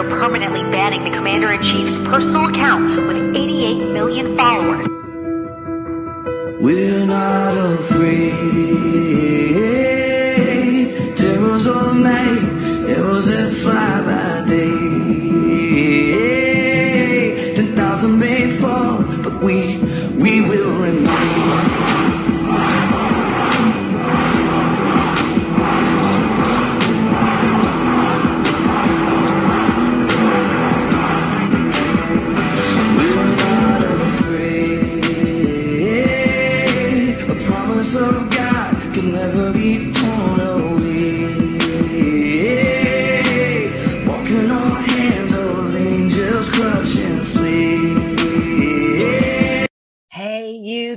Twitter permanently banning the commander in chief's personal account with 88 million followers. We're not afraid. Terrors of night, arrows that fly by day.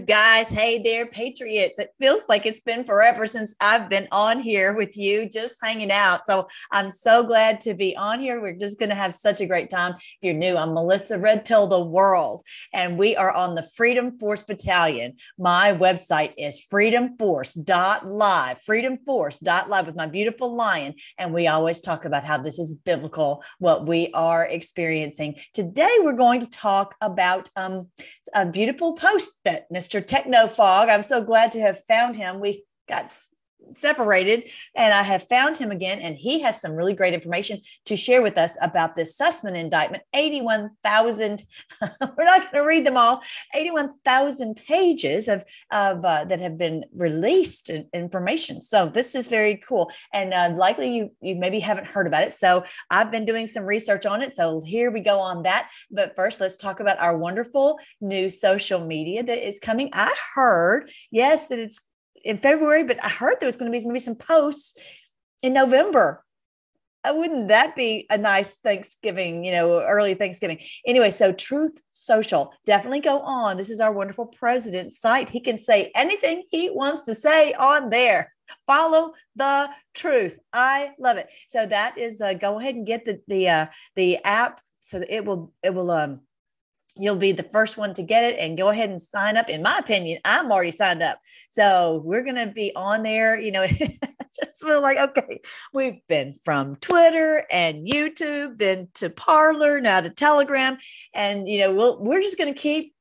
Guys. Hey there, Patriots. It feels like it's been forever since I've been on here with you, just hanging out. So I'm so glad to be on here. We're just going to have such a great time. If you're new, I'm Melissa Red Pill the World, and we are on the Freedom Force Battalion. My website is freedomforce.live, freedomforce.live with my beautiful lion. And we always talk about how this is biblical, what we are experiencing. Today, we're going to talk about um, a beautiful post that Mr. Technofog, I'm so glad to have found him. We got separated and I have found him again, and he has some really great information to share with us about this Sussman indictment 81,000. we're not going to read them all, 81,000 pages of, of uh, that have been released in- information. So this is very cool. And uh, likely you, you maybe haven't heard about it. So I've been doing some research on it. So here we go on that. But first, let's talk about our wonderful new social media that is coming. I heard, yes, that it's in February, but I heard there was going to be maybe some posts in November. Uh, Wouldn't that be a nice Thanksgiving, you know, early Thanksgiving? Anyway, so Truth Social, definitely go on. This is our wonderful president's site. He can say anything he wants to say on there. Follow the truth. I love it. So that is uh, go ahead and get the the uh, the app so that it will it will um you'll be the first one to get it and go ahead and sign up. In my opinion i'm already signed up. So we're going to be on there you know just feel like okay we've been from twitter and youtube then to Parler now to telegram. And you know we'll, we're just going to keep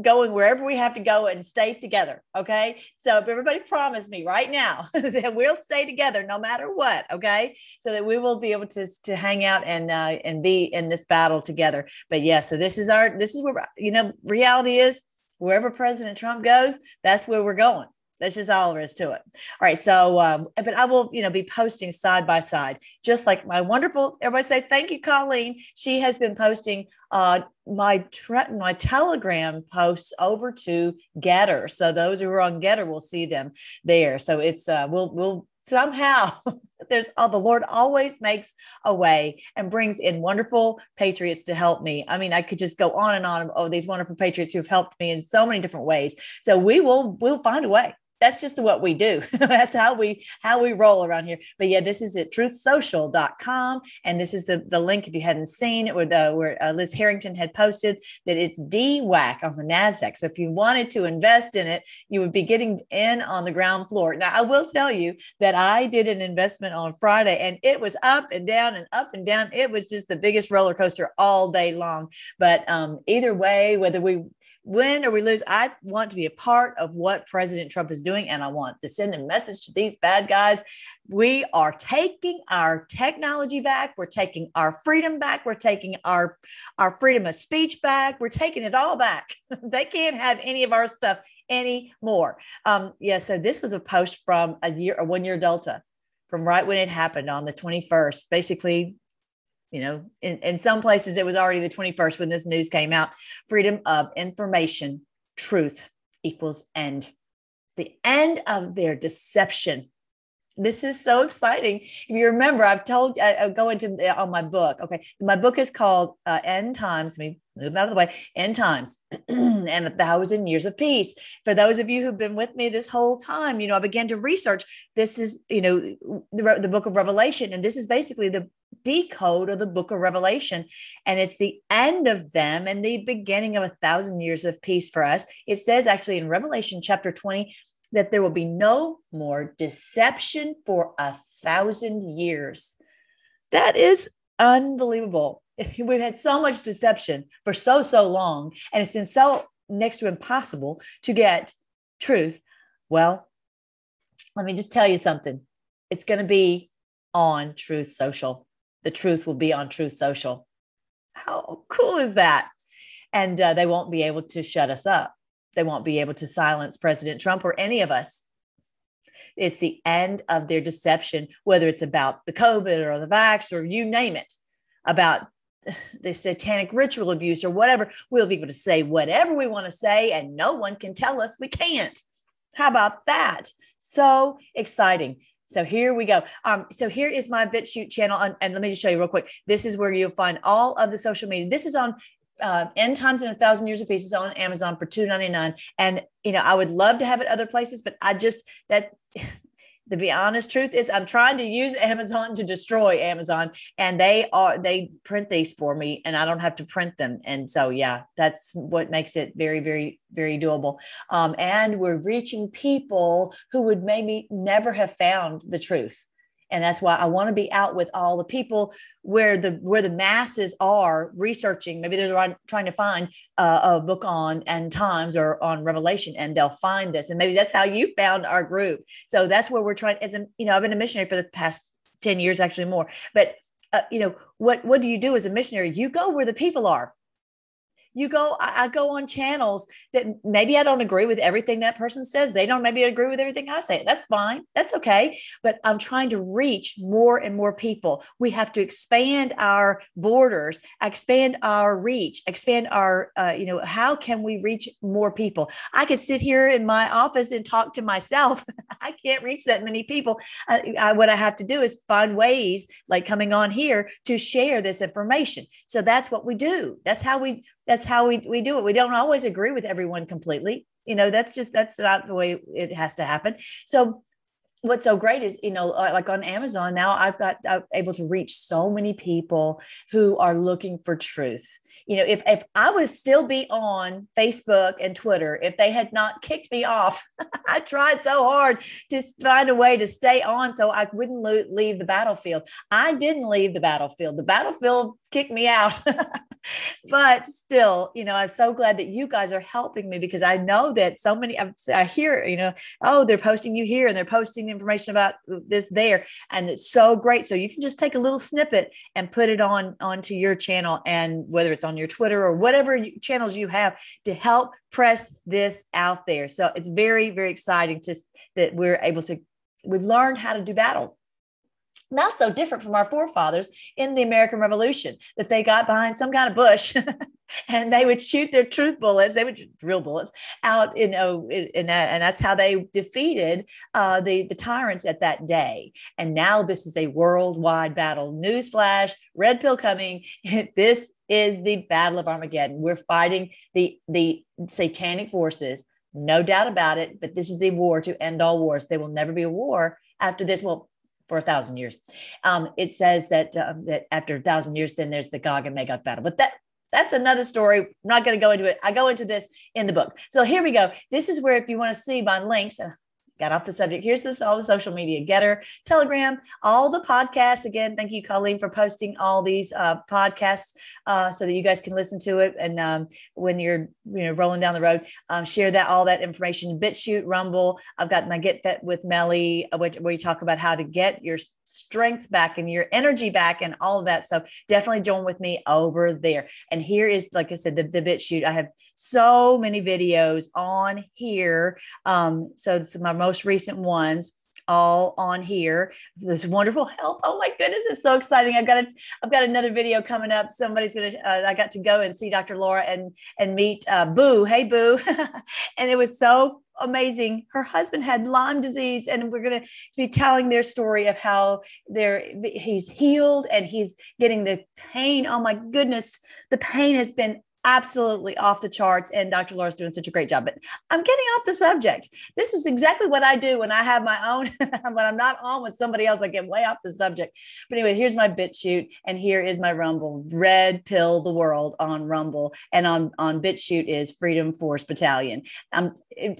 going wherever we have to go and stay together. Okay. So if everybody promise me right now that we'll stay together no matter what. Okay. So that we will be able to, to hang out and, uh, and be in this battle together. But yeah, so this is our, this is where, you know, reality is wherever President Trump goes, that's where we're going. That's just all there is to it. All right. So, um, but I will, you know, be posting side by side, just like my wonderful. Everybody say thank you, Colleen. She has been posting uh, my tre- my Telegram posts over to GETTR. So those who are on GETTR will see them there. So it's uh, we'll we'll somehow there's oh the lord always makes a way and brings in wonderful patriots to help me i mean i could just go on and on oh these wonderful patriots who've helped me in so many different ways so we will we'll find a way that's just what we do. That's how we how we roll around here. But yeah this is at truthsocial.com and this is the the link if you hadn't seen it where the where uh, liz harrington had posted that it's dwac on the nasdaq. So if you wanted to invest in it you would be getting in on the ground floor. Now i will tell you that i did an investment on friday and it was up and down and up and down. It was just the biggest roller coaster all day long. But um, either way whether we win or we lose, I want to be a part of what President Trump is doing. And I want to send a message to these bad guys. We are taking our technology back. We're taking our freedom back. We're taking our, our freedom of speech back. We're taking it all back. they can't have any of our stuff anymore. Um, yeah. So this was a post from a year, a one year Delta from right when it happened on the 21st, basically you know in, in some places it was already the 21st when this news came out. Freedom of information truth equals end. The end of their deception this is so exciting. If you remember i've told i, I go into the, on my book okay? My book is called uh, end times. Let me move out of the way. End times. And a thousand years of peace. For those of you who've been with me this whole time you know i began to research. This is you know the, the book of revelation. And this is basically the decode of the book of revelation. And it's the end of them and the beginning of a thousand years of peace for us. It says actually in revelation chapter 20 that there will be no more deception for a thousand years that is unbelievable. We've had so much deception for so, so long, and it's been so next to impossible to get truth. Well, let me just tell you something. It's going to be on Truth Social. The truth will be on Truth Social. How cool is that? And uh, they won't be able to shut us up. They won't be able to silence President Trump or any of us. It's the end of their deception, whether it's about the COVID or the vax or you name it, about the satanic ritual abuse or whatever. We'll be able to say whatever we want to say, and no one can tell us we can't. How about that? So exciting. So here we go. Um, so here is my BitChute channel, and, and let me just show you real quick. This is where you'll find all of the social media. This is on uh, End Times in a Thousand Years of Peace is on Amazon for two ninety nine, and you know I would love to have it other places, but I just that the be honest truth is i'm trying to use amazon to destroy amazon and they are they print these for me and i don't have to print them. And so yeah that's what makes it very very very doable. Um, and we're reaching people who would maybe never have found the truth and that's why i want to be out with all the people where the where the masses are researching. Maybe they're trying to find uh, a book on end times or on revelation and they'll find this. And maybe that's how you found our group. So that's where we're trying as a you know i've been a missionary for the past 10 years actually more. But uh, you know what what do you do as a missionary? You go where the people are you go I, I, go on channels that maybe i don't agree with everything that person says. They don't maybe agree with everything i say. That's fine. That's okay. But i'm trying to reach more and more people. We have to expand our borders expand our reach expand our uh, you know how can we reach more people? I could sit here in my office and talk to myself. I can't reach that many people. Uh, I, what i have to do is find ways like coming on here to share this information. So that's what we do. That's how we that's how we, we do it. We don't always agree with everyone completely. You know, that's just, that's not the way it has to happen. So what's so great is you know uh, like on amazon now i've got i'm able to reach so many people who are looking for truth you know if if i would still be on facebook and twitter if they had not kicked me off i tried so hard to find a way to stay on so i wouldn't leave the battlefield i didn't leave the battlefield the battlefield kicked me out but still, you know, I'm so glad that you guys are helping me because I know that so many, I hear, you know, oh, they're posting you here and they're posting the information about this there. And it's so great. So you can just take a little snippet and put it on onto your channel and whether it's on your Twitter or whatever channels you have to help press this out there. So it's very, very exciting to that we're able to, we've learned how to do battle not so different from our forefathers in the American Revolution, that they got behind some kind of bush and they would shoot their truth bullets, they would drill bullets out, you know, in that, and that's how they defeated uh, the the tyrants at that day. And now this is a worldwide battle. Newsflash: red pill coming. this is the battle of Armageddon. We're fighting the the satanic forces, no doubt about it. But this is the war to end all wars. There will never be a war after this. Well, for a thousand years. Um, it says that uh, that after a thousand years, then there's the Gog and Magog battle. But that that's another story. I'm not going to go into it. I go into this in the book. So here we go. This is where if you want to see my links, got off the subject. Here's this all the social media GETTR, Telegram, all the podcasts. Again, thank you, Colleen, for posting all these uh, podcasts uh, so that you guys can listen to it. And um, when you're you know rolling down the road, um, share that all that information. BitChute, Rumble. I've got my Get Fit with Melly, uh, which, where you talk about how to get your strength back and your energy back and all of that. So definitely join with me over there. And here is, like I said, the, the BitChute. I have so many videos on here. Um, so it's my most recent ones all on here. This wonderful help. Oh my goodness, it's so exciting. I've got a, I've got another video coming up. Somebody's gonna. Uh, I got to go and see Dr. Laura and and meet uh, Boo. Hey Boo, and it was so amazing. Her husband had Lyme disease, and we're going to be telling their story of how they're he's healed and he's getting the pain. Oh my goodness, the pain has been absolutely off the charts and dr laura's doing such a great job but i'm getting off the subject. This is exactly what i do when i have my own when i'm not on with somebody else i get way off the subject. But anyway here's my BitChute and here is my rumble. Red pill the world on rumble and on on BitChute is freedom force battalion. I'm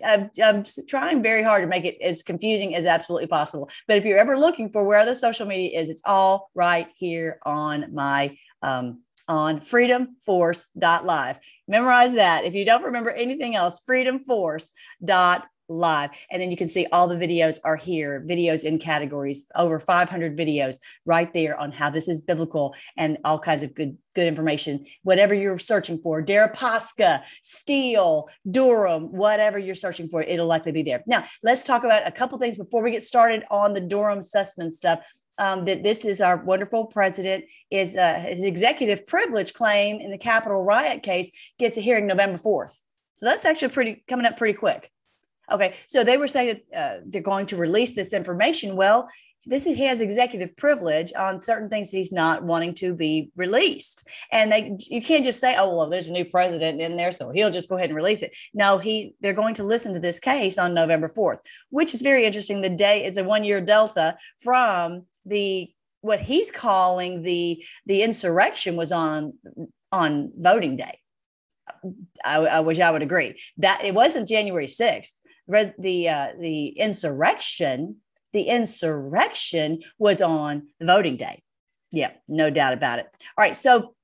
I'm, I'm trying very hard to make it as confusing as absolutely possible but if you're ever looking for where the social media is it's all right here on my um, on freedomforce.live. Memorize that. If you don't remember anything else, freedomforce.live. And then you can see all the videos are here, videos in categories, over 500 videos right there on how this is biblical and all kinds of good good information. Whatever you're searching for, Deripaska, Steele, Durham, whatever you're searching for, it'll likely be there. Now, let's talk about a couple things before we get started on the Durham Sussman stuff um, that this is our wonderful president is uh, his executive privilege claim in the Capitol riot case gets a hearing November 4th. So that's actually pretty coming up pretty quick. Okay, so they were saying that uh, they're going to release this information. Well, this is he has executive privilege on certain things he's not wanting to be released and they you can't just say oh well there's a new president in there so he'll just go ahead and release it no he they're going to listen to this case on november 4th which is very interesting the day it's a one year delta from the what he's calling the the insurrection was on on voting day I, I wish I would agree that it wasn't January 6th. The uh, the insurrection the insurrection was on voting day. Yeah, no doubt about it. All right, so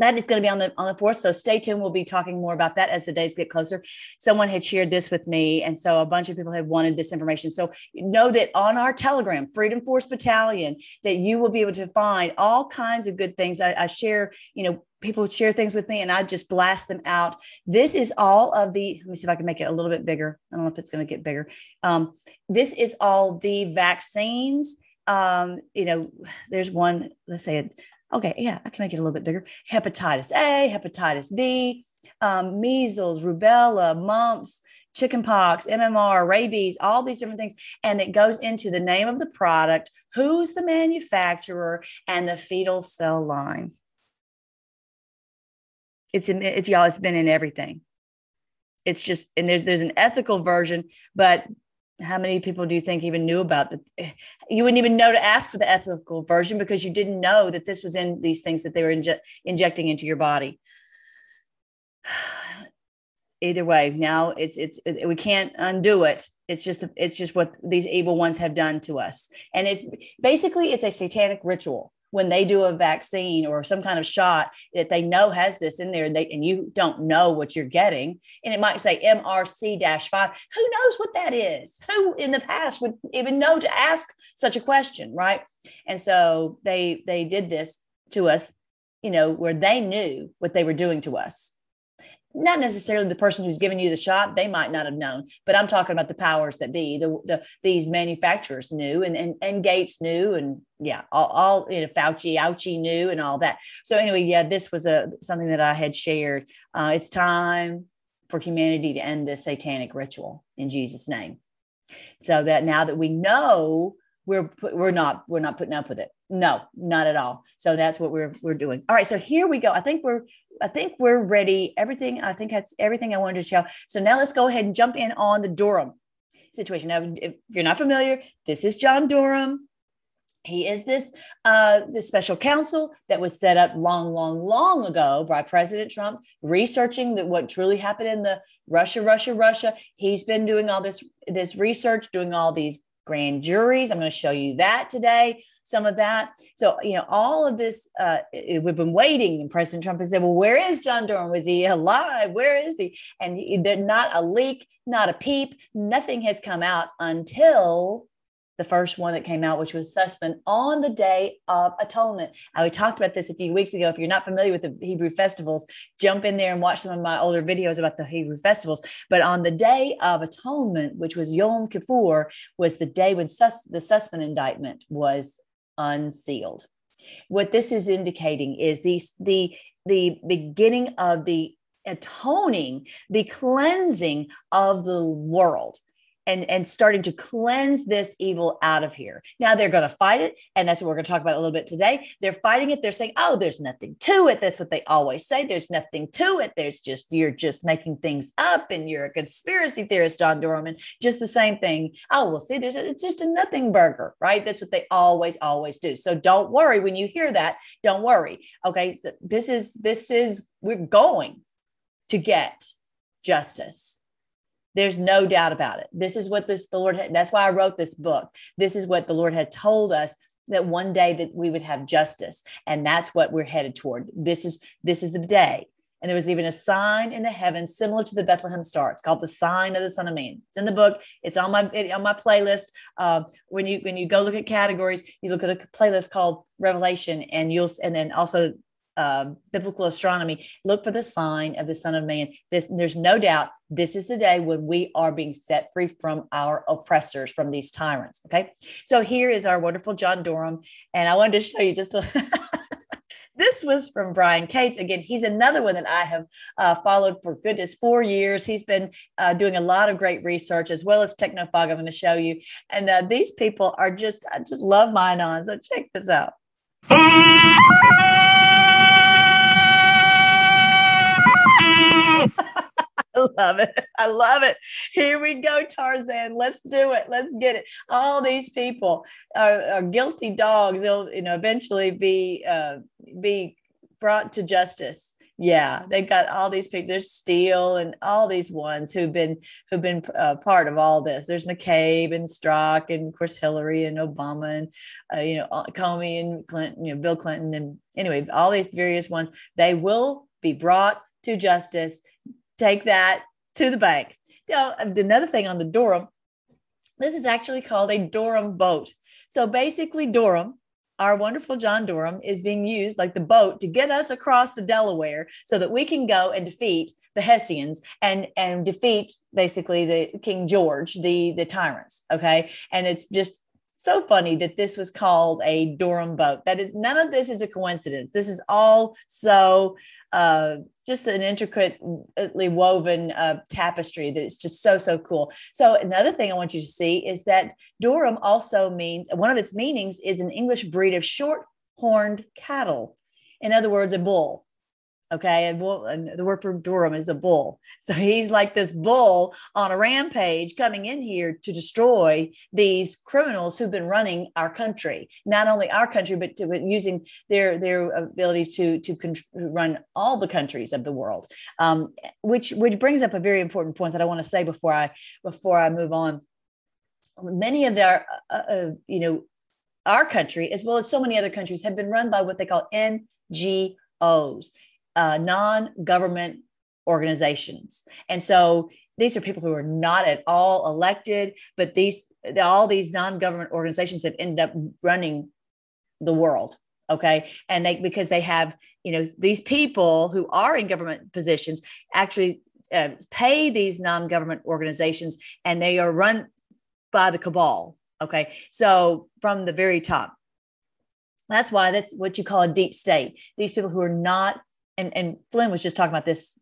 that is going to be on the on the fourth. So stay tuned. We'll be talking more about that as the days get closer. Someone had shared this with me, and so a bunch of people had wanted this information. So know that on our Telegram, Freedom Force Battalion, that you will be able to find all kinds of good things. I, I share, you know, people share things with me, and I just blast them out. This is all of the. Let me see if I can make it a little bit bigger. I don't know if it's going to get bigger. Um, this is all the vaccines. Um, you know, there's one. Let's say it Okay, yeah, I can make it a little bit bigger. Hepatitis A, hepatitis B, um, measles, rubella, mumps, chickenpox, MMR, rabies, all these different things. And it goes into the name of the product, who's the manufacturer, and the fetal cell line. It's in, it's y'all, it's been in everything. It's just, and there's there's an ethical version, but how many people do you think even knew about that? You wouldn't even know to ask for the ethical version because you didn't know that this was in these things that they were inje- injecting into your body. Either way, now it's it's it, we can't undo it. It's just it's just what these evil ones have done to us, and it's basically it's a satanic ritual when they do a vaccine or some kind of shot that they know has this in there and, they, and you don't know what you're getting and it might say mrc-5 who knows what that is? Who in the past would even know to ask such a question right? And so they they did this to us you know where they knew what they were doing to us not necessarily the person who's giving you the shot they might not have known but i'm talking about the powers that be the, the these manufacturers knew and, and and gates knew and yeah all, all you know fauci ouchie knew and all that. So anyway yeah this was a something that i had shared. Uh, it's time for humanity to end this satanic ritual in jesus name. So that now that we know we're we're not we're not putting up with it no not at all. So that's what we're we're doing. All right so here we go. I think we're i think we're ready. Everything i think that's everything i wanted to show. So now let's go ahead and jump in on the durham situation. Now if you're not familiar this is john durham. He is this uh, the special counsel that was set up long, long, long ago by President Trump, researching that what truly happened in the Russia, Russia, Russia. He's been doing all this this research, doing all these grand juries. I'm going to show you that today, some of that. So, you know, all of this, uh, we've been waiting. And President Trump has said, well, where is John Durham? Was he alive? Where is he? And he, not a leak, not a peep, nothing has come out until the first one that came out, which was Sussman on the Day of Atonement. I we talked about this a few weeks ago. If you're not familiar with the Hebrew festivals, jump in there and watch some of my older videos about the Hebrew festivals. But on the Day of Atonement, which was Yom Kippur, was the day when Sus- the Sussman indictment was unsealed. What this is indicating is the, the, the beginning of the atoning, the cleansing of the world and and starting to cleanse this evil out of here. Now they're going to fight it, and that's what we're going to talk about a little bit today. They're fighting it. They're saying, "Oh, there's nothing to it." That's what they always say. There's nothing to it. There's just you're just making things up, and you're a conspiracy theorist, John Durham, and just the same thing. Oh, well, see, there's a, it's just a nothing burger, right? That's what they always always do. So don't worry when you hear that. Don't worry. Okay, so this is this is we're going to get justice there's no doubt about it. This is what this the Lord had, that's why I wrote this book. This is what the Lord had told us that one day that we would have justice and that's what we're headed toward. This is this is the day. And there was even a sign in the heavens similar to the Bethlehem star. It's called the sign of the Son of Man. It's in the book. It's on my on my playlist. Uh, when you when you go look at categories, you look at a playlist called Revelation, and you'll and then also uh, biblical astronomy, look for the sign of the Son of Man. This, there's no doubt this is the day when we are being set free from our oppressors, from these tyrants. Okay. So here is our wonderful John Durham. And I wanted to show you just a. this was from Brian Cates. Again, he's another one that I have uh, followed for goodness four years. He's been uh, doing a lot of great research as well as Technofog. I'm going to show you, and uh, these people are just I just love mine on. So check this out. I love it. I love it. Here we go, Tarzan. Let's do it. Let's get it. All these people are, are guilty dogs. They'll, you know, eventually be uh, be brought to justice. Yeah, they've got all these people. There's Steele and all these ones who've been who've been uh, part of all this. There's McCabe and Strzok and of course Hillary and Obama and uh, you know Comey and Clinton, you know Bill Clinton and anyway all these various ones. They will be brought to justice take that to the bank. Know, another thing on the Durham, this is actually called a Durham boat. So basically, Durham, our wonderful John Durham, is being used like the boat to get us across the Delaware so that we can go and defeat the Hessians and and defeat basically the King George, the the tyrants. Okay, and it's just so funny that this was called a Durham boat. That is none of this is a coincidence. This is all so uh, just an intricately woven uh, tapestry that is just so so cool. So another thing I want you to see is that Durham also means one of its meanings is an English breed of short horned cattle. In other words, a bull. Okay. And, bull, and the word for Durham is a bull. So he's like this bull on a rampage coming in here to destroy these criminals who've been running our country, not only our country, but, to, using their, their abilities to, to con- run all the countries of the world. Um, which, which brings up a very important point that I want to say before I, before I move on. Many of their, uh, uh, you know, our country, as well as so many other countries, have been run by what they call NGOs uh, non government organizations. And so these are people who are not at all elected, but these all these non-government organizations have ended up running the world. Okay. And they because they have, you know, these people who are in government positions actually uh, pay these non-government organizations and they are run by the cabal. Okay. So from the very top. That's why that's what you call a deep state. These people who are not and, and Flynn was just talking about this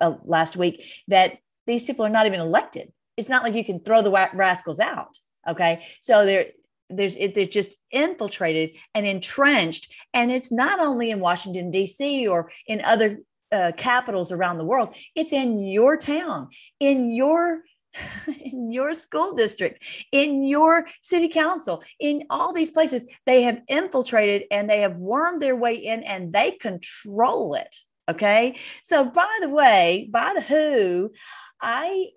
uh, last week that these people are not even elected. It's not like you can throw the rascals out. Okay. So they're, there's it, they're just infiltrated and entrenched. And it's not only in Washington, D.C. or in other uh, capitals around the world, it's in your town, in your in your school district, in your city council, in all these places, they have infiltrated and they have wormed their way in and they control it. Okay. So, by the way, by the who, I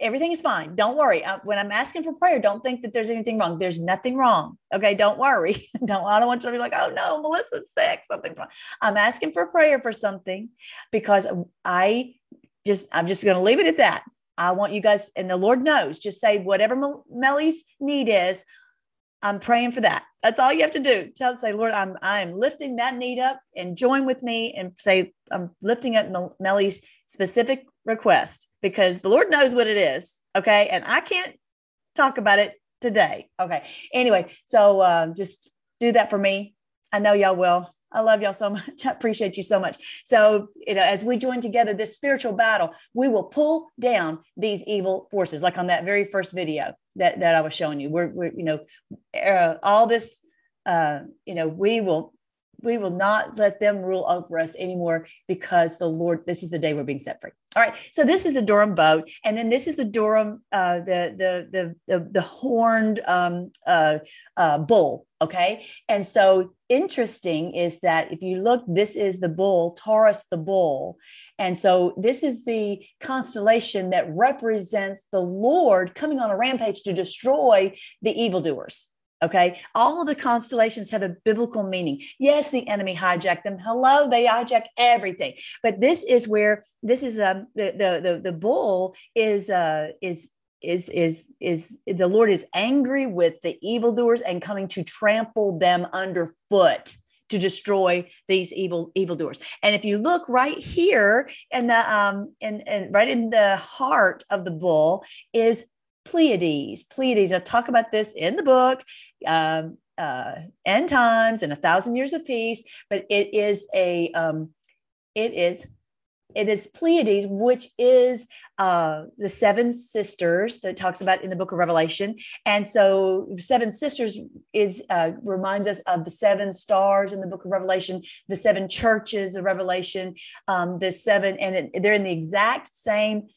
everything is fine. Don't worry. I, when I'm asking for prayer, don't think that there's anything wrong. There's nothing wrong. Okay. Don't worry. don't, I don't want you to be like, oh no, Melissa's sick. Something's wrong. I'm asking for prayer for something because I just, I'm just going to leave it at that. I want you guys, and the Lord knows, just say whatever Melly's need is. I'm praying for that. That's all you have to do. Tell, say, Lord, I'm I'm lifting that need up, and join with me, and say, I'm lifting up Melly's specific request because the Lord knows what it is. Okay, and I can't talk about it today. Okay. Anyway, so um, just do that for me I know y'all will. I love y'all so much. I appreciate you so much. So, you know, as we join together this spiritual battle, we will pull down these evil forces, like on that very first video that, that I was showing you. We're, we're you know, uh, all this, uh, you know, we will we will not let them rule over us anymore because the Lord, this is the day we're being set free. All right. So this is the Durham boat. And then this is the Durham, uh, the, the, the, the, the horned um, uh, uh, bull. Okay. And so interesting is that if you look, this is the bull, Taurus the bull. And so this is the constellation that represents the Lord coming on a rampage to destroy the evildoers. Okay. All of the constellations have a biblical meaning. Yes, the enemy hijacked them. Hello, they hijack everything. But this is where this is um the the the, the bull is uh is is is is the Lord is angry with the evildoers and coming to trample them underfoot to destroy these evil evildoers. And if you look right here in the um in, in right in the heart of the bull is Pleiades. Pleiades. I talk about this in the book, um, uh, End Times and A Thousand Years of Peace, but it is a, um, it is, it is Pleiades, which is uh, the seven sisters that talks about in the book of Revelation. And so, seven sisters is uh, reminds us of the seven stars in the book of Revelation, the seven churches of Revelation, um, the seven, and it, they're in the exact same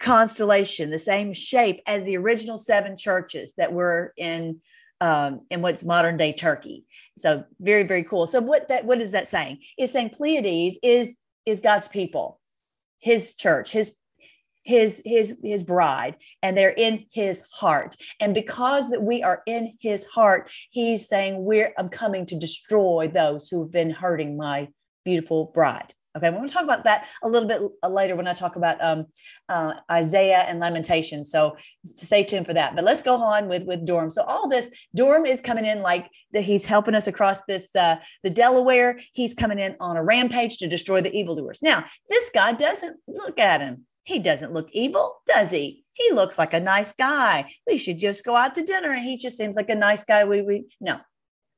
constellation, the same shape as the original seven churches that were in um, in what's modern day Turkey. So very very cool. So what that what is that saying? It's saying Pleiades is is God's people, His church, His his his his bride and they're in his heart. And because that we are in his heart he's saying we're i'm coming to destroy those who have been hurting my beautiful bride Okay, we're going to talk about that a little bit uh, later when I talk about um, uh, Isaiah and Lamentation. So stay tuned for that. But let's go on with with Durham. So all this Durham is coming in like the, he's helping us across this uh, the Delaware. He's coming in on a rampage to destroy the evildoers. Now this guy doesn't look at him. He doesn't look evil, does he? He looks like a nice guy. We should just go out to dinner, and he just seems like a nice guy. We we no,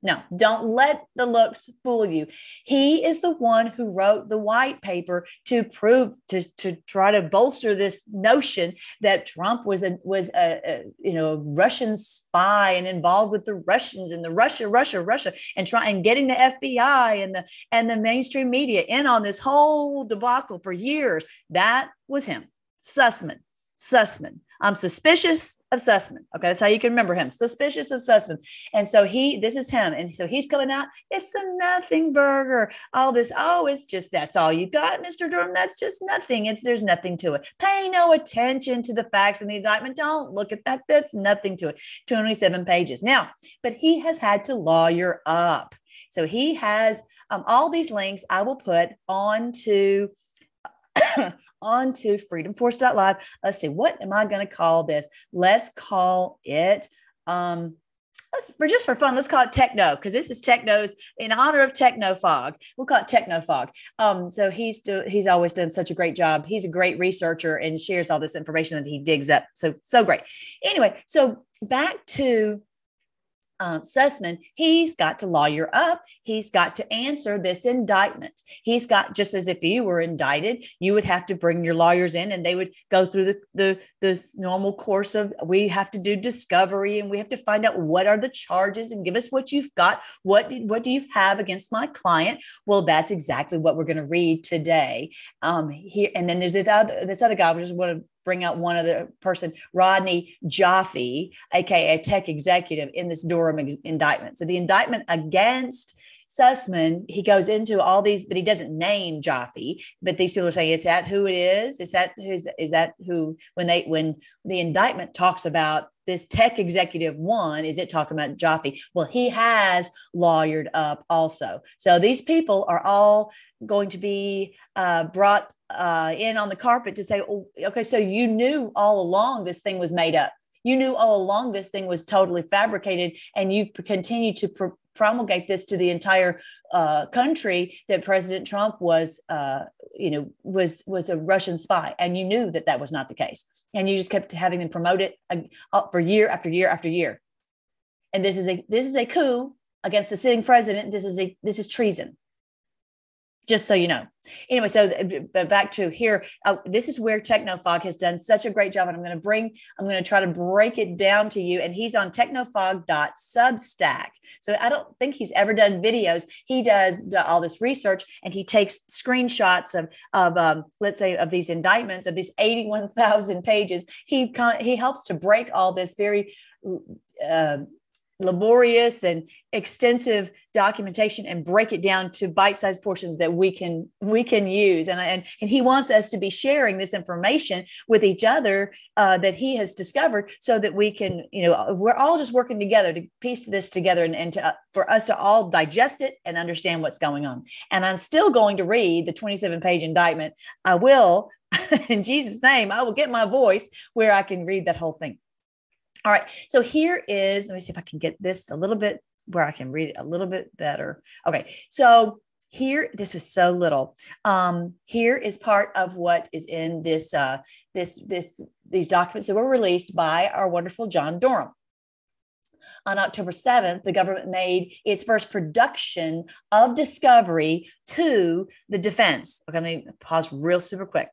no, don't let the looks fool you. He is the one who wrote the white paper to prove to, to try to bolster this notion that Trump was a was a, a you know a Russian spy and involved with the Russians and the Russia Russia Russia and trying getting the FBI and the and the mainstream media in on this whole debacle for years. That was him, Sussman. Sussman. I'm suspicious of Sussman. Okay, that's how you can remember him. Suspicious of Sussman. And so he, this is him. And so he's coming out. It's a nothing burger. All this, oh, it's just that's all you got, Mr. Durham. That's just nothing. It's there's nothing to it. Pay no attention to the facts in the indictment. Don't look at that. That's nothing to it. 27 pages. Now, but he has had to lawyer up. So he has um, all these links I will put on to on to freedomforce.live. Let's see, what am I going to call this? Let's call it, um, let's for just for fun, let's call it techno because this is techno's in honor of techno fog. We'll call it techno fog. Um, so he's do, he's always done such a great job. He's a great researcher and shares all this information that he digs up. So so great. Anyway, so back to uh, Sussman, he's got to lawyer up. He's got to answer this indictment. He's got just as if you were indicted, you would have to bring your lawyers in, and they would go through the the this normal course of we have to do discovery, and we have to find out what are the charges, and give us what you've got. What what do you have against my client? Well, that's exactly what we're going to read today. Um, here, and then there's this other this other guy. I just want to bring out one other person, Rodney Joffe, aka tech executive in this Durham indictment. So the indictment against Sussman, he goes into all these, but he doesn't name Joffe. But these people are saying, is that who it is? Is that who's is that who when they when the indictment talks about this tech executive one, is it talking about Joffe? Well, he has lawyered up also. So these people are all going to be uh, brought uh, in on the carpet to say, oh, okay, so you knew all along this thing was made up. You knew all along this thing was totally fabricated, and you continue to pr- promulgate this to the entire uh, country that President Trump was, uh, you know, was was a Russian spy, and you knew that that was not the case, and you just kept having them promote it uh, for year after year after year. And this is a this is a coup against the sitting president. This is a this is treason just so you know. Anyway, so but back to here, uh, this is where Technofog has done such a great job, and I'm going to bring, I'm going to try to break it down to you. And he's on technofog.substack. So I don't think he's ever done videos. He does all this research, and he takes screenshots of of um, let's say of these indictments of these 81,000 pages. He he helps to break all this very uh, laborious and extensive documentation and break it down to bite-sized portions that we can we can use. And and, and he wants us to be sharing this information with each other uh, that he has discovered so that we can you know we're all just working together to piece this together and, and to, uh, for us to all digest it and understand what's going on. And i'm still going to read the 27 page indictment. I will in jesus name i will get my voice where i can read that whole thing all right. So here is, let me see if I can get this a little bit where I can read it a little bit better. Okay. So here, this was so little. Um, here is part of what is in this, uh, this, this, these documents that were released by our wonderful John Durham. On October 7th, the government made its first production of discovery to the defense. Okay, let me pause real super quick.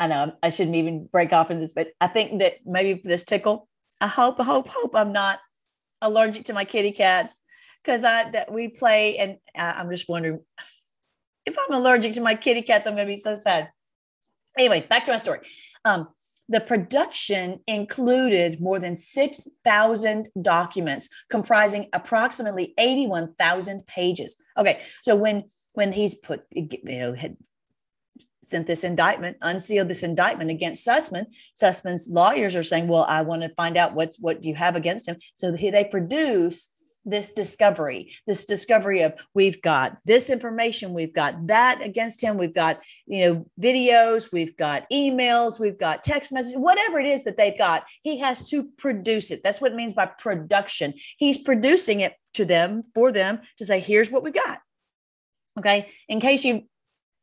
I know I shouldn't even break off in this, but I think that maybe this tickle, I hope, I hope, hope I'm not allergic to my kitty cats because I that we play and I'm just wondering if I'm allergic to my kitty cats, I'm going to be so sad. Anyway, back to my story. Um, the production included more than 6,000 documents comprising approximately 81,000 pages. Okay, so when when he's put you know had sent this indictment, unsealed this indictment against Sussman. Sussman's lawyers are saying, "Well, I want to find out what's what you have against him." So they produce this discovery, this discovery of we've got this information, we've got that against him, we've got you know videos, we've got emails, we've got text messages, whatever it is that they've got, he has to produce it. That's what it means by production. He's producing it to them for them to say, "Here's what we got." Okay, in case you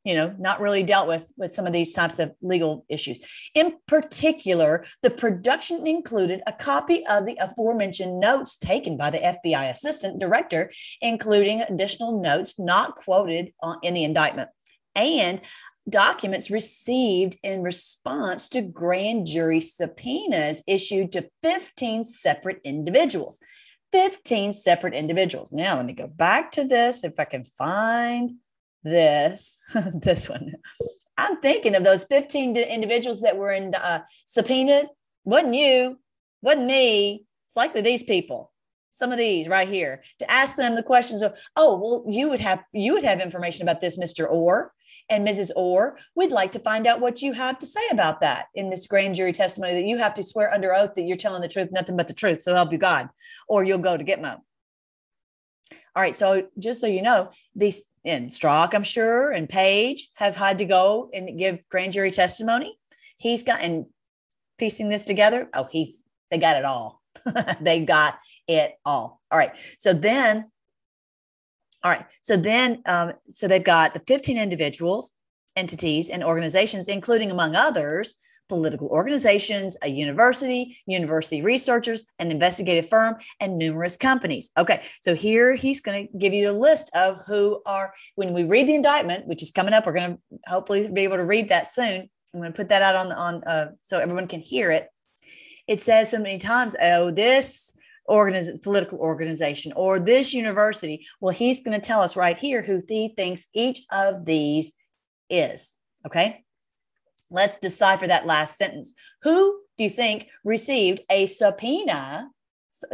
you know not really dealt with with some of these types of legal issues. In particular the production included a copy of the aforementioned notes taken by the fbi assistant director including additional notes not quoted in the indictment and documents received in response to grand jury subpoenas issued to 15 separate individuals. 15 separate individuals. Now let me go back to this if i can find this, this one. I'm thinking of those 15 individuals that were in uh, subpoenaed. Wasn't you, wasn't me. It's likely these people, some of these right here, to ask them the questions of, oh, well, you would have you would have information about this, Mr. Ohr and Mrs. Ohr. We'd like to find out what you have to say about that in this grand jury testimony that you have to swear under oath that you're telling the truth, nothing but the truth. So help you God, or you'll go to Gitmo. All right. So just so you know, these and Strzok, I'm sure, and Page have had to go and give grand jury testimony. He's got and piecing this together. Oh, he's they got it all. they got it all. All right. So then, all right. So then, um, so they've got the 15 individuals, entities, and organizations, including among others, political organizations, a university, university researchers, an investigative firm, and numerous companies. Okay, so here he's going to give you a list of who are, when we read the indictment, which is coming up, we're going to hopefully be able to read that soon. I'm going to put that out on, the, on uh, so everyone can hear it. It says so many times, oh, this organiz- political organization or this university. Well, he's going to tell us right here who he thinks each of these is. Okay. Let's decipher that last sentence. Who do you think received a subpoena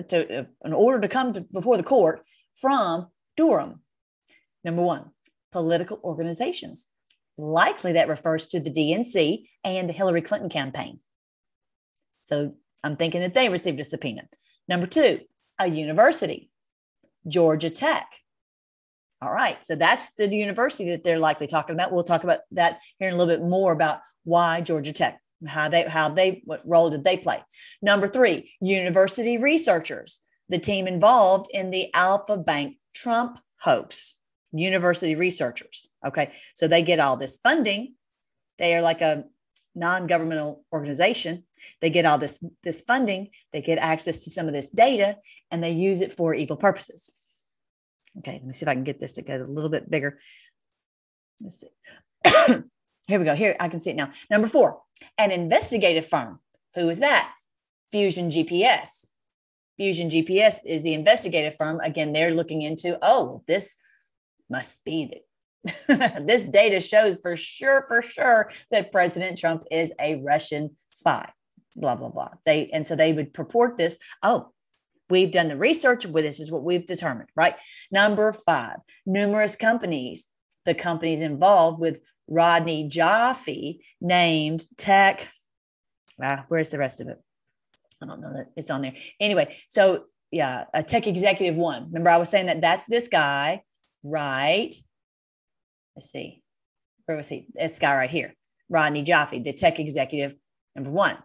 to, uh, in order to come to, before the court from Durham? Number one, political organizations. Likely that refers to the DNC and the Hillary Clinton campaign. So I'm thinking that they received a subpoena. Number two, a university, Georgia Tech. All right. So that's the university that they're likely talking about. We'll talk about that here in a little bit more about why Georgia Tech, how they, how they, what role did they play? Number three, university researchers, the team involved in the Alfa Bank Trump hoax, university researchers. Okay. So they get all this funding. They are like a, non-governmental organization. They get all this this funding, they get access to some of this data, and they use it for evil purposes. Okay, let me see if I can get this to get a little bit bigger. Let's see. Here we go. Here I can see it now. Number four, an investigative firm. Who is that? Fusion GPS. Fusion GPS is the investigative firm. Again, they're looking into, oh, this must be this data shows for sure, for sure that President Trump is a Russian spy. Blah blah blah. They and so they would purport this. Oh, we've done the research. Well, this is what we've determined. Right. Number five, numerous companies. The companies involved with Rodney Joffe named Tech. Ah, where's the rest of it? I don't know that it's on there. Anyway, so yeah, a tech executive one. Remember, I was saying that that's this guy, right? let's see, where was he? This guy right here, Rodney Joffe, the tech executive, number one.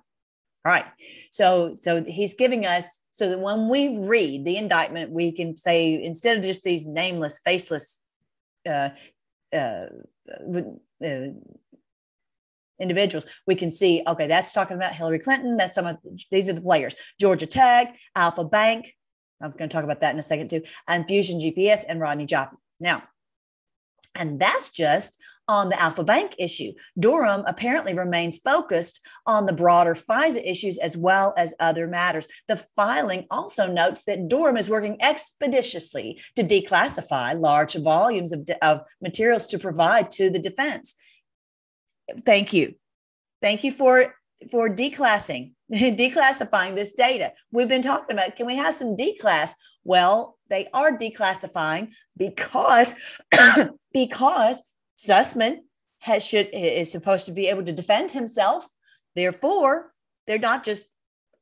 All right. So so he's giving us so that when we read the indictment, we can say instead of just these nameless, faceless uh, uh, uh, individuals, we can see, okay, that's talking about Hillary Clinton. That's some of these are the players. Georgia Tech, Alfa Bank. I'm going to talk about that in a second too, and Fusion GPS and Rodney Joffe. Now, and that's just on the Alfa Bank issue. Durham apparently remains focused on the broader FISA issues as well as other matters. The filing also notes that Durham is working expeditiously to declassify large volumes of, of materials to provide to the defense. Thank you. Thank you for for declassing, declassifying this data. We've been talking about can we have some declass? Well, they are declassifying because because Sussmann has should is supposed to be able to defend himself. Therefore, they're not just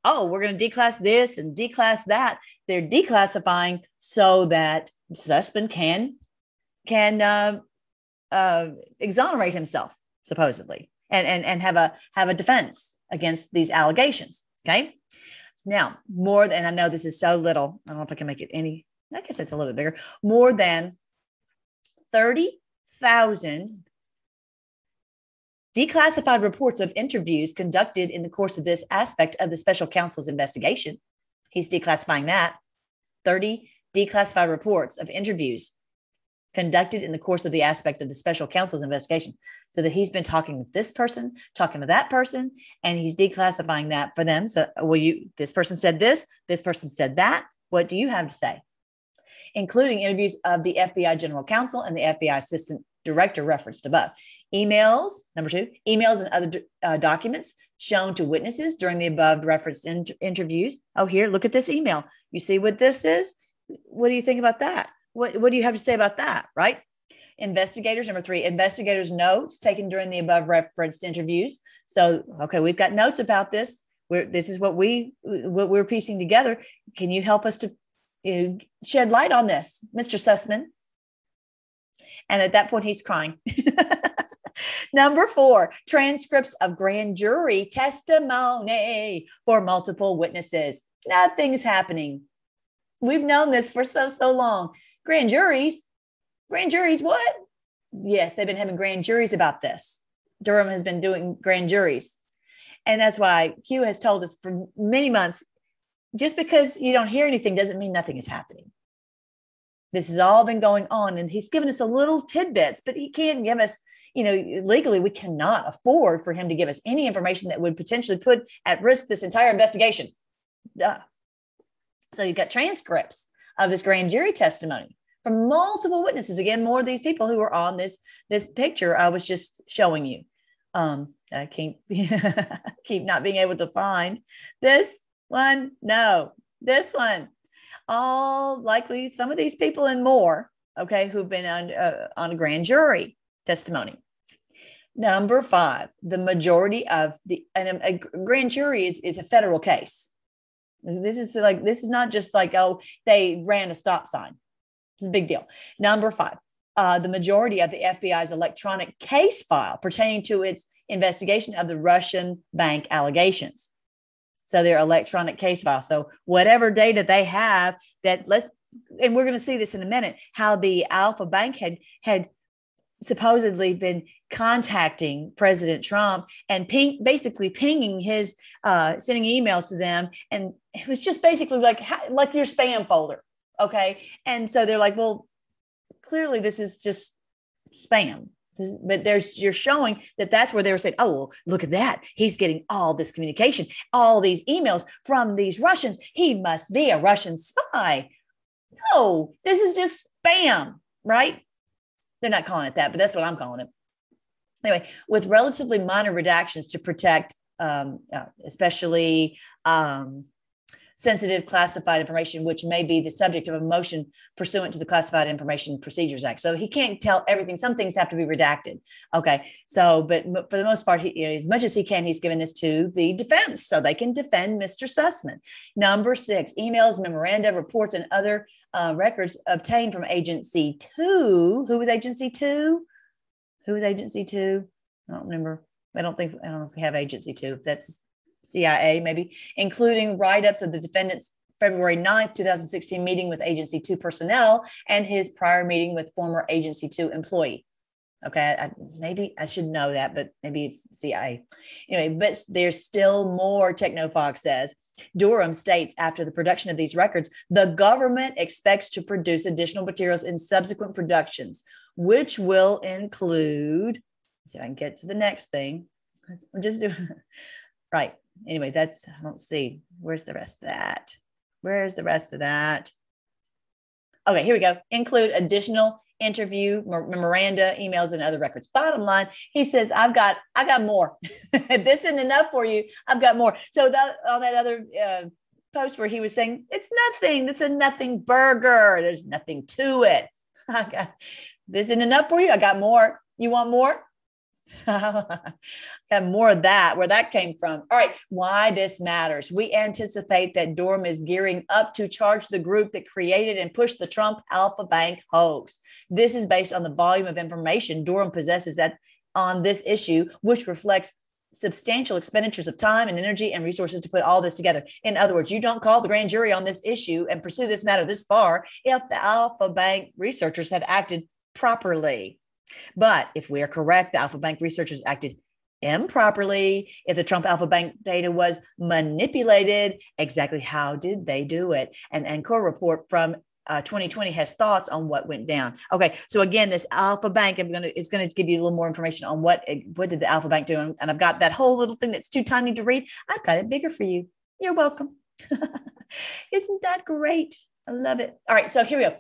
oh we're going to declass this and declass that. They're declassifying so that Sussmann can can uh, uh, exonerate himself supposedly and, and and have a have a defense against these allegations. Okay. Now, more than I know this is so little. I don't know if I can make it any, I guess it's a little bit bigger. More than 30,000 declassified reports of interviews conducted in the course of this aspect of the special counsel's investigation. He's declassifying that. 30 declassified reports of interviews conducted in the course of the aspect of the special counsel's investigation. So that he's been talking with this person, talking to that person, and he's declassifying that for them. So, well, you, this person said this, this person said that. What do you have to say? Including interviews of the FBI general counsel and the FBI assistant director referenced above. Emails, number two, emails and other uh, documents shown to witnesses during the above referenced in- interviews. Oh, here, look at this email. You see what this is? What do you think about that? What, what do you have to say about that? Right. Investigators, number three, investigators' notes taken during the above referenced interviews. So, okay, we've got notes about this. We're, this is what we what we're piecing together. Can you help us to shed light on this, Mr. Sussmann? And at that point, he's crying. Number four, transcripts of grand jury testimony for multiple witnesses. Nothing's happening. We've known this for so, so long grand juries. Grand juries, what? Yes, they've been having grand juries about this. Durham has been doing grand juries. And that's why Q has told us for many months just because you don't hear anything doesn't mean nothing is happening. This has all been going on, and he's given us a little tidbits, but he can't give us, you know, legally, we cannot afford for him to give us any information that would potentially put at risk this entire investigation. Duh. So you've got transcripts of this grand jury testimony from multiple witnesses. Again, more of these people who were on this this picture I was just showing you. Um, I keep keep not being able to find this one. No, this one. All likely some of these people and more. Okay, who've been on uh, on a grand jury testimony. Number five, the majority of the and a, grand jury is, is a federal case. This is like this is not just like oh they ran a stop sign. It's a big deal. Number five, uh, the majority of the FBI's electronic case file pertaining to its investigation of the Russian bank allegations. So their electronic case file. So whatever data they have that let's and we're going to see this in a minute how the Alfa Bank had had supposedly been contacting President Trump and ping, basically pinging his, uh, sending emails to them, and it was just basically like like your spam folder, okay? And so they're like, well, clearly this is just spam. But there's you're showing that that's where they were saying, oh, look at that. He's getting all this communication, all these emails from these Russians. He must be a Russian spy. No, this is just spam, right? They're not calling it that, but that's what I'm calling it. Anyway, with relatively minor redactions to protect, um, uh, especially um, sensitive classified information, which may be the subject of a motion pursuant to the Classified Information Procedures Act. So he can't tell everything. Some things have to be redacted. Okay. So, but for the most part, he, as much as he can, he's given this to the defense so they can defend Mr. Sussmann. Number six, emails, memoranda, reports, and other uh, records obtained from Agency Two. Who was Agency Two? Who was Agency Two? I don't remember. I don't think I don't know if we have Agency Two. If That's CIA, maybe, including write ups of the defendant's February 9th, 2016 meeting with Agency 2 personnel and his prior meeting with former Agency 2 employee. Okay, I, maybe I should know that, but maybe it's CIA. Anyway, but there's still more, Technofog says. Durham states after the production of these records, the government expects to produce additional materials in subsequent productions, which will include, see if I can get to the next thing. Just do right anyway, that's, I don't see, where's the rest of that? Where's the rest of that? Okay, here we go. Include additional interview memoranda emails and other records. Bottom line he says i've got i got more. This isn't enough for you. I've got more. So that on that other uh, post where he was saying it's nothing. It's a nothing burger. There's nothing to it. I got this isn't enough for you. I got more. You want more Got more of that, where that came from. All right, why this matters. We anticipate that Durham is gearing up to charge the group that created and pushed the Trump Alfa Bank hoax. This is based on the volume of information Durham possesses that on this issue, which reflects substantial expenditures of time and energy and resources to put all this together. In other words, you don't call the grand jury on this issue and pursue this matter this far if the Alfa Bank researchers had acted properly. But if we are correct, the Alfa Bank researchers acted improperly. If the Trump Alfa Bank data was manipulated, exactly how did they do it? And Encore report from uh, 2020 has thoughts on what went down. Okay, so again, this Alfa Bank, I'm gonna is gonna give you a little more information on what what did the Alfa Bank do, and I've got that whole little thing that's too tiny to read. I've got it bigger for you. You're welcome. Isn't that great? I love it. All right, so here we go.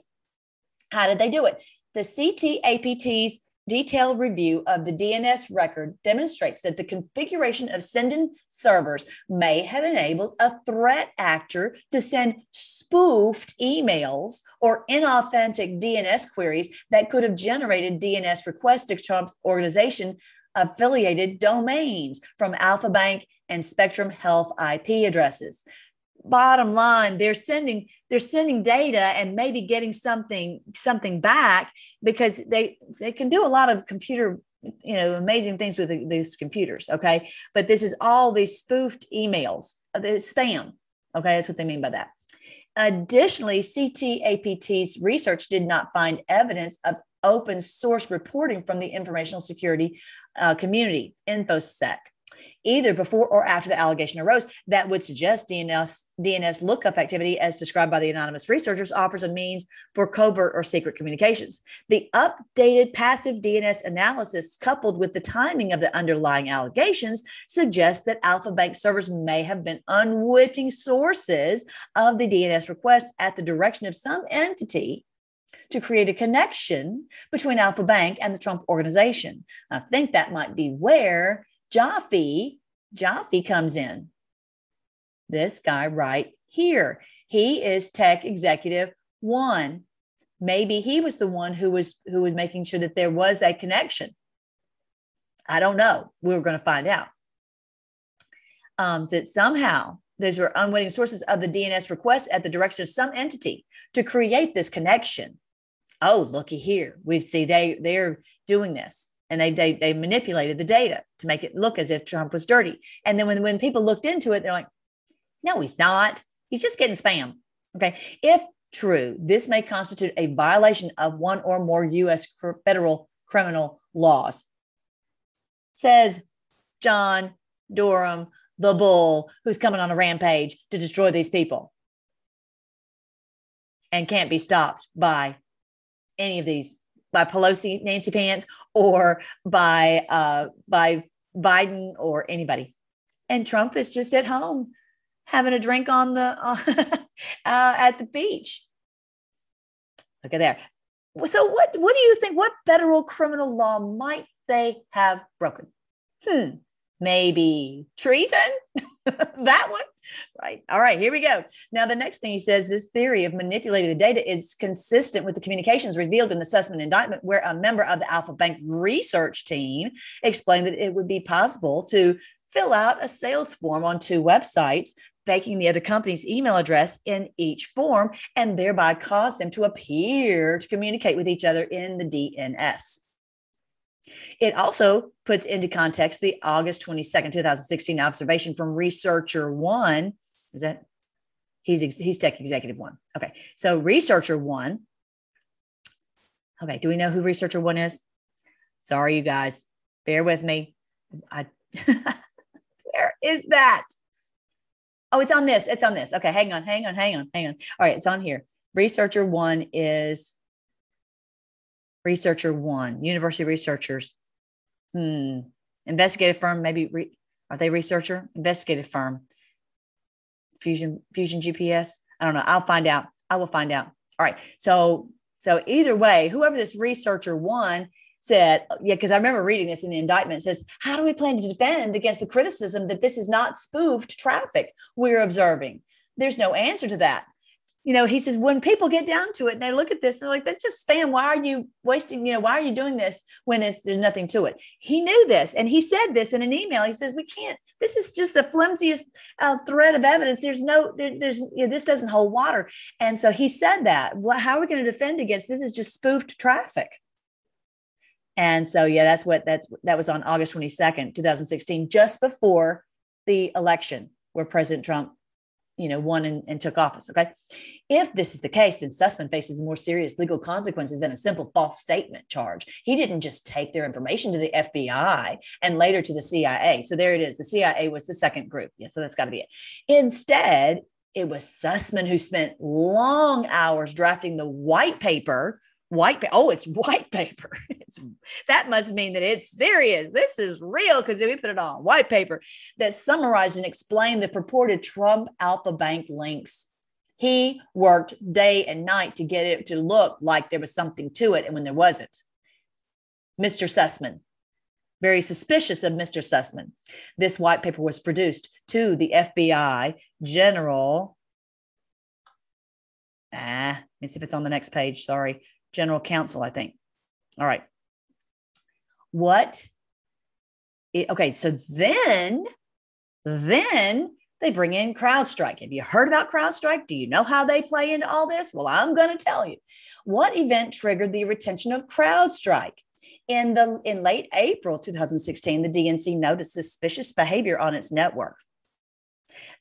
How did they do it? The CTAPT's detailed review of the DNS record demonstrates that the configuration of sending servers may have enabled a threat actor to send spoofed emails or inauthentic DNS queries that could have generated DNS requests to Trump's organization affiliated domains from Alfa Bank and Spectrum Health IP addresses bottom line they're sending they're sending data and maybe getting something something back because they they can do a lot of computer you know amazing things with these computers okay? But this is all these spoofed emails uh, the spam okay? That's what they mean by that. Additionally ctapt's research did not find evidence of open source reporting from the informational security uh, community infosec either before or after the allegation arose that would suggest DNS DNS lookup activity as described by the anonymous researchers offers a means for covert or secret communications. The updated passive DNS analysis coupled with the timing of the underlying allegations suggests that Alfa Bank servers may have been unwitting sources of the DNS requests at the direction of some entity to create a connection between Alfa Bank and the Trump organization. I think that might be where Jaffe, Jaffe comes in. This guy right here. He is tech executive one. Maybe he was the one who was who was making sure that there was that connection. I don't know. We were going to find out. Um, that somehow those were unwitting sources of the DNS request at the direction of some entity to create this connection. Oh, looky here. We see they they're doing this and they, they they manipulated the data to make it look as if Trump was dirty. And then when when people looked into it, they're like, no, he's not. He's just getting spam. Okay. If true, this may constitute a violation of one or more U.S. federal criminal laws. Says John Durham, the bull, who's coming on a rampage to destroy these people and can't be stopped by any of these by Pelosi, Nancy Pants, or by uh, by Biden or anybody. And Trump is just at home having a drink on the uh, uh, at the beach. Look at there. So what what do you think? What federal criminal law might they have broken? Hmm, maybe treason. that one, right? All right, here we go. Now, the next thing he says this theory of manipulating the data is consistent with the communications revealed in the Sussmann indictment, where a member of the Alfa Bank research team explained that it would be possible to fill out a sales form on two websites faking the other company's email address in each form and thereby cause them to appear to communicate with each other in the DNS. It also puts into context the August 22nd, 2016 observation from researcher one. Is that he's he's tech executive one? Okay. So researcher one. Okay, do we know who researcher one is? Sorry, you guys. Bear with me. I where is that? Oh, it's on this. It's on this. Okay, hang on, hang on, hang on, hang on. All right, it's on here. Researcher one is researcher one, university researchers. Hmm. Investigative firm, maybe re, are they researcher? Investigative firm. Fusion, Fusion GPS. I don't know. I'll find out. I will find out. All right. So, so either way, whoever this researcher one said, yeah, because I remember reading this in the indictment. Says, How do we plan to defend against the criticism that this is not spoofed traffic we're observing? There's no answer to that. You know, he says, when people get down to it and they look at this, they're like, that's just spam. Why are you wasting, you know, why are you doing this when it's there's nothing to it? He knew this and he said this in an email. He says, we can't, this is just the flimsiest uh, thread of evidence. There's no, there, there's, you know, this doesn't hold water. And so he said that. Well, how are we going to defend against this? Is just spoofed traffic. And so, yeah, that's what that's that was on August 22nd, 2016, just before the election where President Trump, you know, won and, and took office. Okay. If this is the case, then Sussmann faces more serious legal consequences than a simple false statement charge. He didn't just take their information to the FBI and later to the CIA. So there it is. The CIA was the second group. Yeah, so that's got to be it. Instead, it was Sussmann who spent long hours drafting the white paper white pa- oh it's white paper that must mean that it's serious this is real because we put it on white paper that summarized and explained the purported trump alfa bank links he worked day and night to get it to look like there was something to it and when there wasn't mr sussmann very suspicious of mr sussmann this white paper was produced to the fbi general ah let me see if it's on the next page sorry general counsel, I think. All right. What? It, okay, so then, then they bring in CrowdStrike. Have you heard about CrowdStrike? Do you know how they play into all this? Well, I'm going to tell you. What event triggered the retention of CrowdStrike? In the in late April 2016, the DNC noticed suspicious behavior on its network.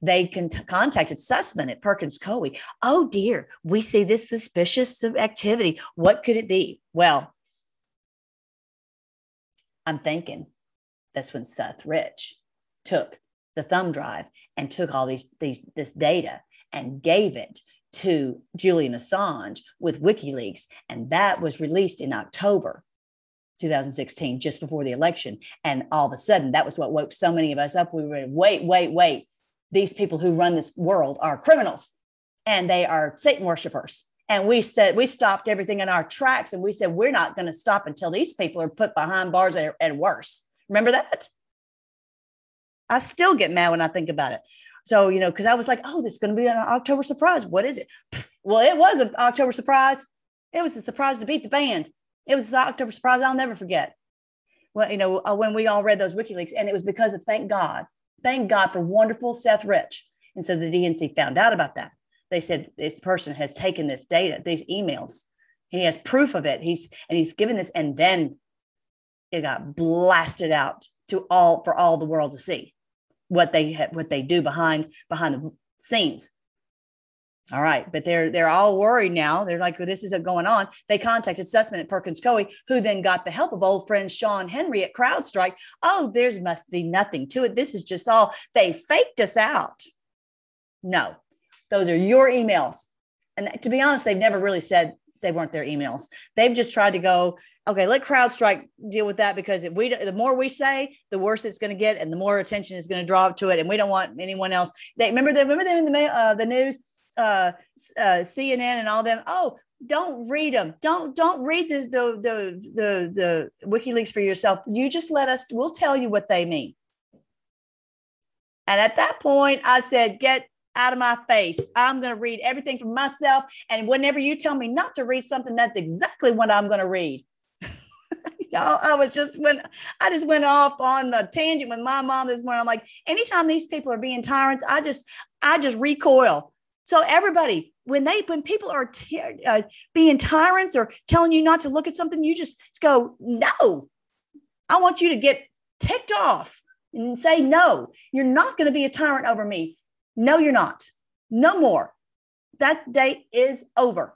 They con- contacted Sussmann at Perkins Coie. Oh dear, we see this suspicious activity. What could it be? Well, I'm thinking that's when Seth Rich took the thumb drive and took all these, these this data and gave it to Julian Assange with WikiLeaks. And that was released in October 2016, just before the election. And all of a sudden, that was what woke so many of us up. We were, wait, wait, wait these people who run this world are criminals and they are Satan worshipers. And we said, we stopped everything in our tracks and we said, we're not going to stop until these people are put behind bars and, and worse. Remember that? I still get mad when I think about it. So, you know, because I was like, oh, this is going to be an October surprise. What is it? Well, it was an October surprise. It was a surprise to beat the band. It was an October surprise I'll never forget. Well, you know, uh, when we all read those WikiLeaks, and it was because of thank God thank God for wonderful Seth Rich. And so the DNC found out about that. They said this person has taken this data, these emails. He has proof of it. He's and he's given this, and then it got blasted out to all for all the world to see what they what they do behind behind the scenes. All right, but they're they're all worried now. They're like, well, this isn't going on. They contacted Sussmann at Perkins Coie, who then got the help of old friend Shawn Henry at CrowdStrike. Oh, there's must be nothing to it. This is just all they faked us out. No, those are your emails. And to be honest, they've never really said they weren't their emails. They've just tried to go, okay, let CrowdStrike deal with that because if we the more we say, the worse it's going to get, and the more attention is going to draw to it, and we don't want anyone else. They remember them. Remember them in the uh, the news uh, uh, CNN and all them. Oh, don't read them. Don't don't read the, the the the the WikiLeaks for yourself. You just let us. We'll tell you what they mean. And at that point, I said, "Get out of my face. I'm going to read everything for myself. And whenever you tell me not to read something, that's exactly what I'm going to read." Y'all, I was just when I just went off on the tangent with my mom this morning. I'm like, anytime these people are being tyrants, I just I just recoil so everybody, when they when people are t- uh, being tyrants or telling you not to look at something, you just go, no. I want you to get ticked off and say, no, you're not going to be a tyrant over me. No, you're not. No more. That day is over.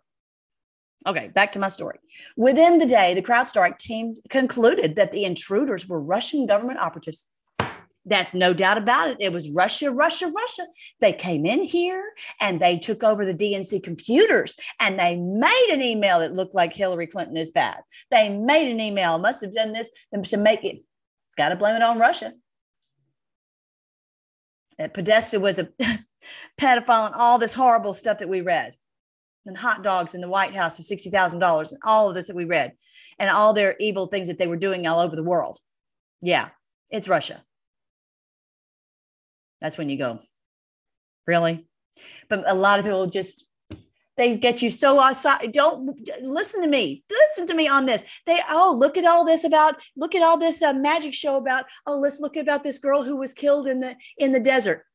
Okay, back to my story. Within the day, the CrowdStrike team concluded that the intruders were Russian government operatives that's no doubt about it. It was Russia, Russia, Russia. They came in here and they took over the DNC computers and they made an email that looked like Hillary Clinton is bad. They made an email, must have done this to make it, got to blame it on Russia. That Podesta was a pedophile and all this horrible stuff that we read, and hot dogs in the White House for $60,000 and all of this that we read, and all their evil things that they were doing all over the world. Yeah, it's Russia that's when you go, really? But a lot of people just they get you so outside. Don't listen to me. Listen to me on this. They oh look at all this about look at all this uh, magic show about oh let's look about this girl who was killed in the in the desert.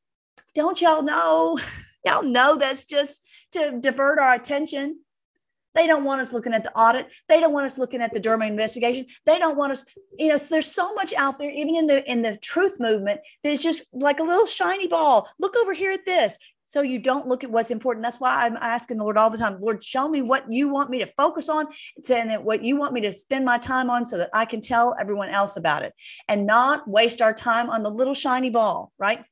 Don't y'all know? Y'all know that's just to divert our attention. They don't want us looking at the audit. They don't want us looking at the Durham investigation. They don't want us, you know, so there's so much out there, even in the in the truth movement, that is just like a little shiny ball. Look over here at this. So you don't look at what's important. That's why I'm asking the Lord all the time, Lord, show me what you want me to focus on and what you want me to spend my time on so that I can tell everyone else about it and not waste our time on the little shiny ball, right?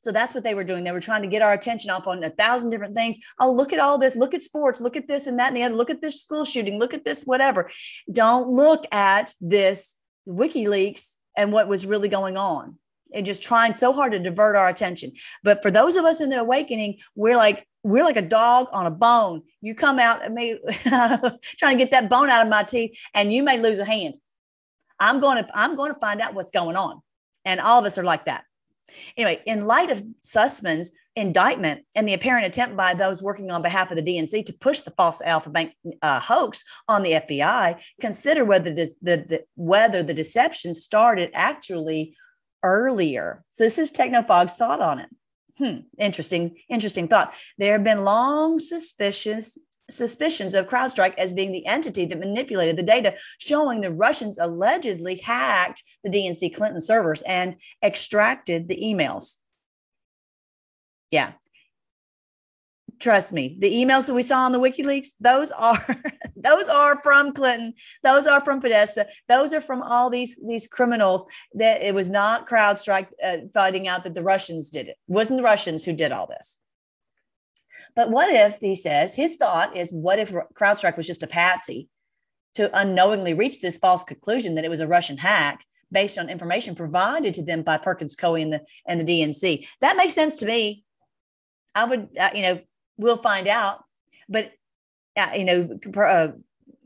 So that's what they were doing. They were trying to get our attention off on a thousand different things. Oh, look at all this. Look at sports. Look at this and that and the other. Look at this school shooting. Look at this, whatever. Don't look at this WikiLeaks and what was really going on. And just trying so hard to divert our attention. But for those of us in the awakening, we're like, we're like a dog on a bone. You come out and me trying to get that bone out of my teeth, and you may lose a hand. I'm going to I'm going to find out what's going on. And all of us are like that. Anyway, in light of Sussmann's indictment and the apparent attempt by those working on behalf of the DNC to push the false Alfa Bank uh, hoax on the FBI, consider whether the, the, the, whether the deception started actually earlier. So this is Technofog's thought on it. Hmm, interesting, interesting thought. There have been long suspicions suspicions of CrowdStrike as being the entity that manipulated the data, showing the Russians allegedly hacked the DNC Clinton servers and extracted the emails. Yeah. Trust me, the emails that we saw on the WikiLeaks, those are those are from Clinton, those are from Podesta, those are from all these these criminals. That it was not CrowdStrike uh, finding out that the Russians did it. it wasn't the Russians who did all this. But what if, he says, his thought is, what if CrowdStrike was just a patsy to unknowingly reach this false conclusion that it was a Russian hack based on information provided to them by Perkins Coie and the, and the DNC? That makes sense to me. I would, uh, you know, we'll find out. But, uh, you know, uh,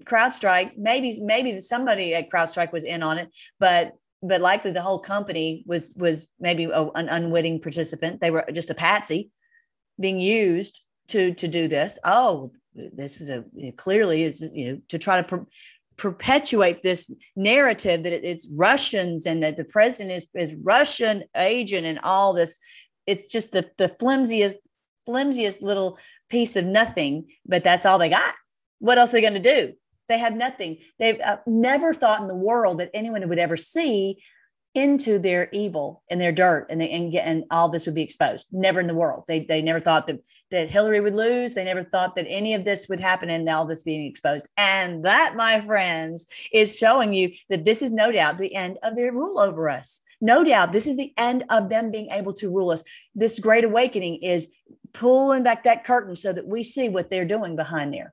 CrowdStrike, maybe, maybe somebody at CrowdStrike was in on it, but but likely the whole company was was maybe a, an unwitting participant. They were just a patsy being used to to do this. Oh, this is a clearly is you know to try to per, perpetuate this narrative that it, it's Russians and that the president is is Russian agent and all this. It's just the the flimsiest flimsiest little piece of nothing, but that's all they got. What else are they going to do? They have nothing. They've uh, never thought in the world that anyone would ever see into their evil and their dirt and they and, get, and all this would be exposed never in the world they, they never thought that that hillary would lose they never thought that any of this would happen and all this being exposed and that my friends is showing you that this is no doubt the end of their rule over us no doubt this is the end of them being able to rule us this great awakening is pulling back that curtain so that we see what they're doing behind there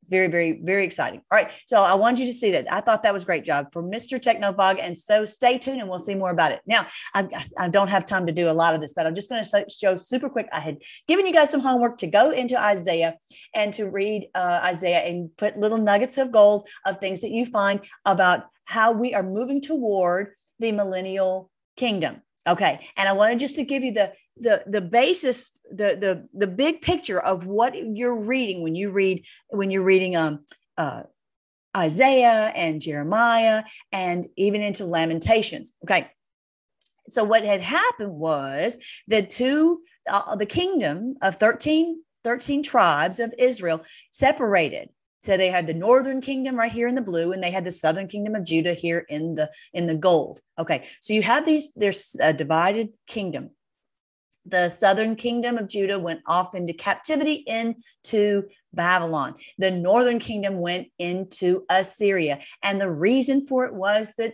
It's very, very, very exciting. All right. So I want you to see that. I thought that was great job for Mr. Technofog. And so stay tuned and we'll see more about it. Now, I, I don't have time to do a lot of this, but I'm just going to show super quick. I had given you guys some homework to go into Isaiah and to read uh, Isaiah and put little nuggets of gold of things that you find about how we are moving toward the millennial kingdom. Okay. And I wanted just to give you the the the basis, the the the big picture of what you're reading when you read when you're reading um uh Isaiah and Jeremiah and even into Lamentations. Okay. So what had happened was the two uh, the kingdom of 13 13 tribes of Israel separated so they had the northern kingdom right here in the blue, and they had the southern kingdom of Judah here in the in the gold. Okay, so you have these. There's a uh, divided kingdom. The southern kingdom of Judah went off into captivity into Babylon. The northern kingdom went into Assyria, and the reason for it was that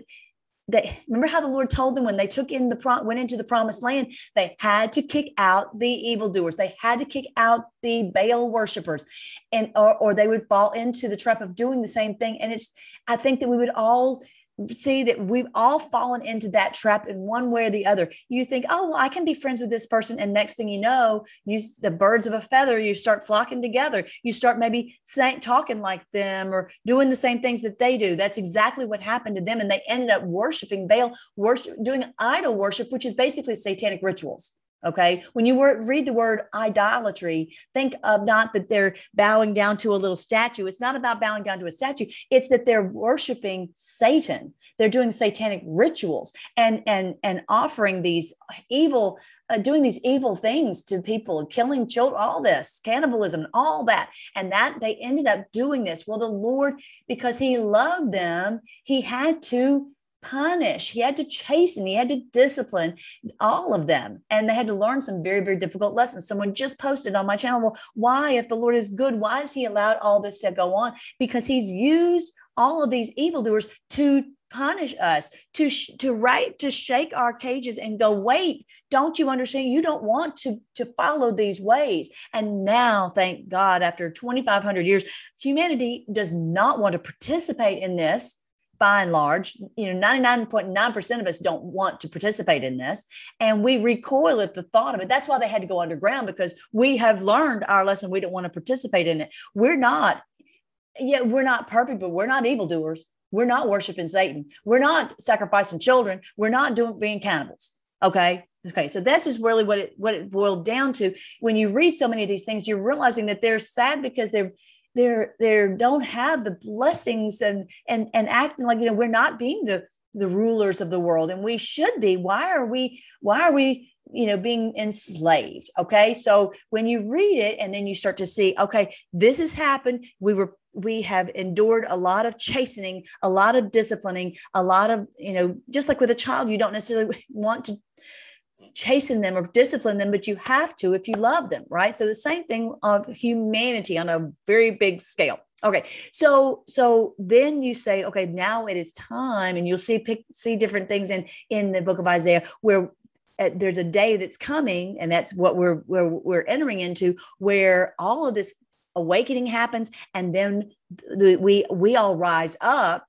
they remember how the Lord told them when they took in the went into the promised land, they had to kick out the evildoers. They had to kick out the Baal worshipers, and or, or they would fall into the trap of doing the same thing. And it's I think that we would all see that we've all fallen into that trap in one way or the other. You think, oh, well, I can be friends with this person. And next thing you know, you the birds of a feather, you start flocking together. You start maybe talking like them or doing the same things that they do. That's exactly what happened to them. And they ended up worshiping Baal, worship, doing idol worship, which is basically satanic rituals. Okay. When you read the word idolatry, think of not that they're bowing down to a little statue. It's not about bowing down to a statue. It's that they're worshiping Satan. They're doing satanic rituals and, and, and offering these evil, uh, doing these evil things to people, killing children, all this cannibalism, all that. And that they ended up doing this. Well, the Lord, because he loved them, he had to punish, he had to chasten, he had to discipline all of them. And they had to learn some very, very difficult lessons. Someone just posted on my channel, well, why, if the Lord is good, why does he allow all this to go on? Because he's used all of these evildoers to punish us to to right to shake our cages and go wait don't you understand you don't want to to follow these ways and now thank god after 2500 years humanity does not want to participate in this by and large, you know, 99.9% of us don't want to participate in this. And we recoil at the thought of it. That's why they had to go underground because we have learned our lesson. We don't want to participate in it. We're not, yeah, we're not perfect, but we're not evildoers. We're not worshiping Satan. We're not sacrificing children. We're not doing being cannibals. Okay. Okay, so this is really what it what it boiled down to. When you read so many of these things, you're realizing that they're sad because they're they're they don't have the blessings and and and acting like you know we're not being the the rulers of the world and we should be. Why are we why are we you know being enslaved? Okay so when you read it and then you start to see okay this has happened. We were we have endured a lot of chastening a lot of disciplining a lot of you know just like with a child you don't necessarily want to chasten them or discipline them, but you have to if you love them, right? So the same thing of humanity on a very big scale. Okay, so so then you say, okay, now it is time, and you'll see pick, see different things in in the book of Isaiah where uh, there's a day that's coming, and that's what we're we're we're entering into, where all of this awakening happens, and then the, we we all rise up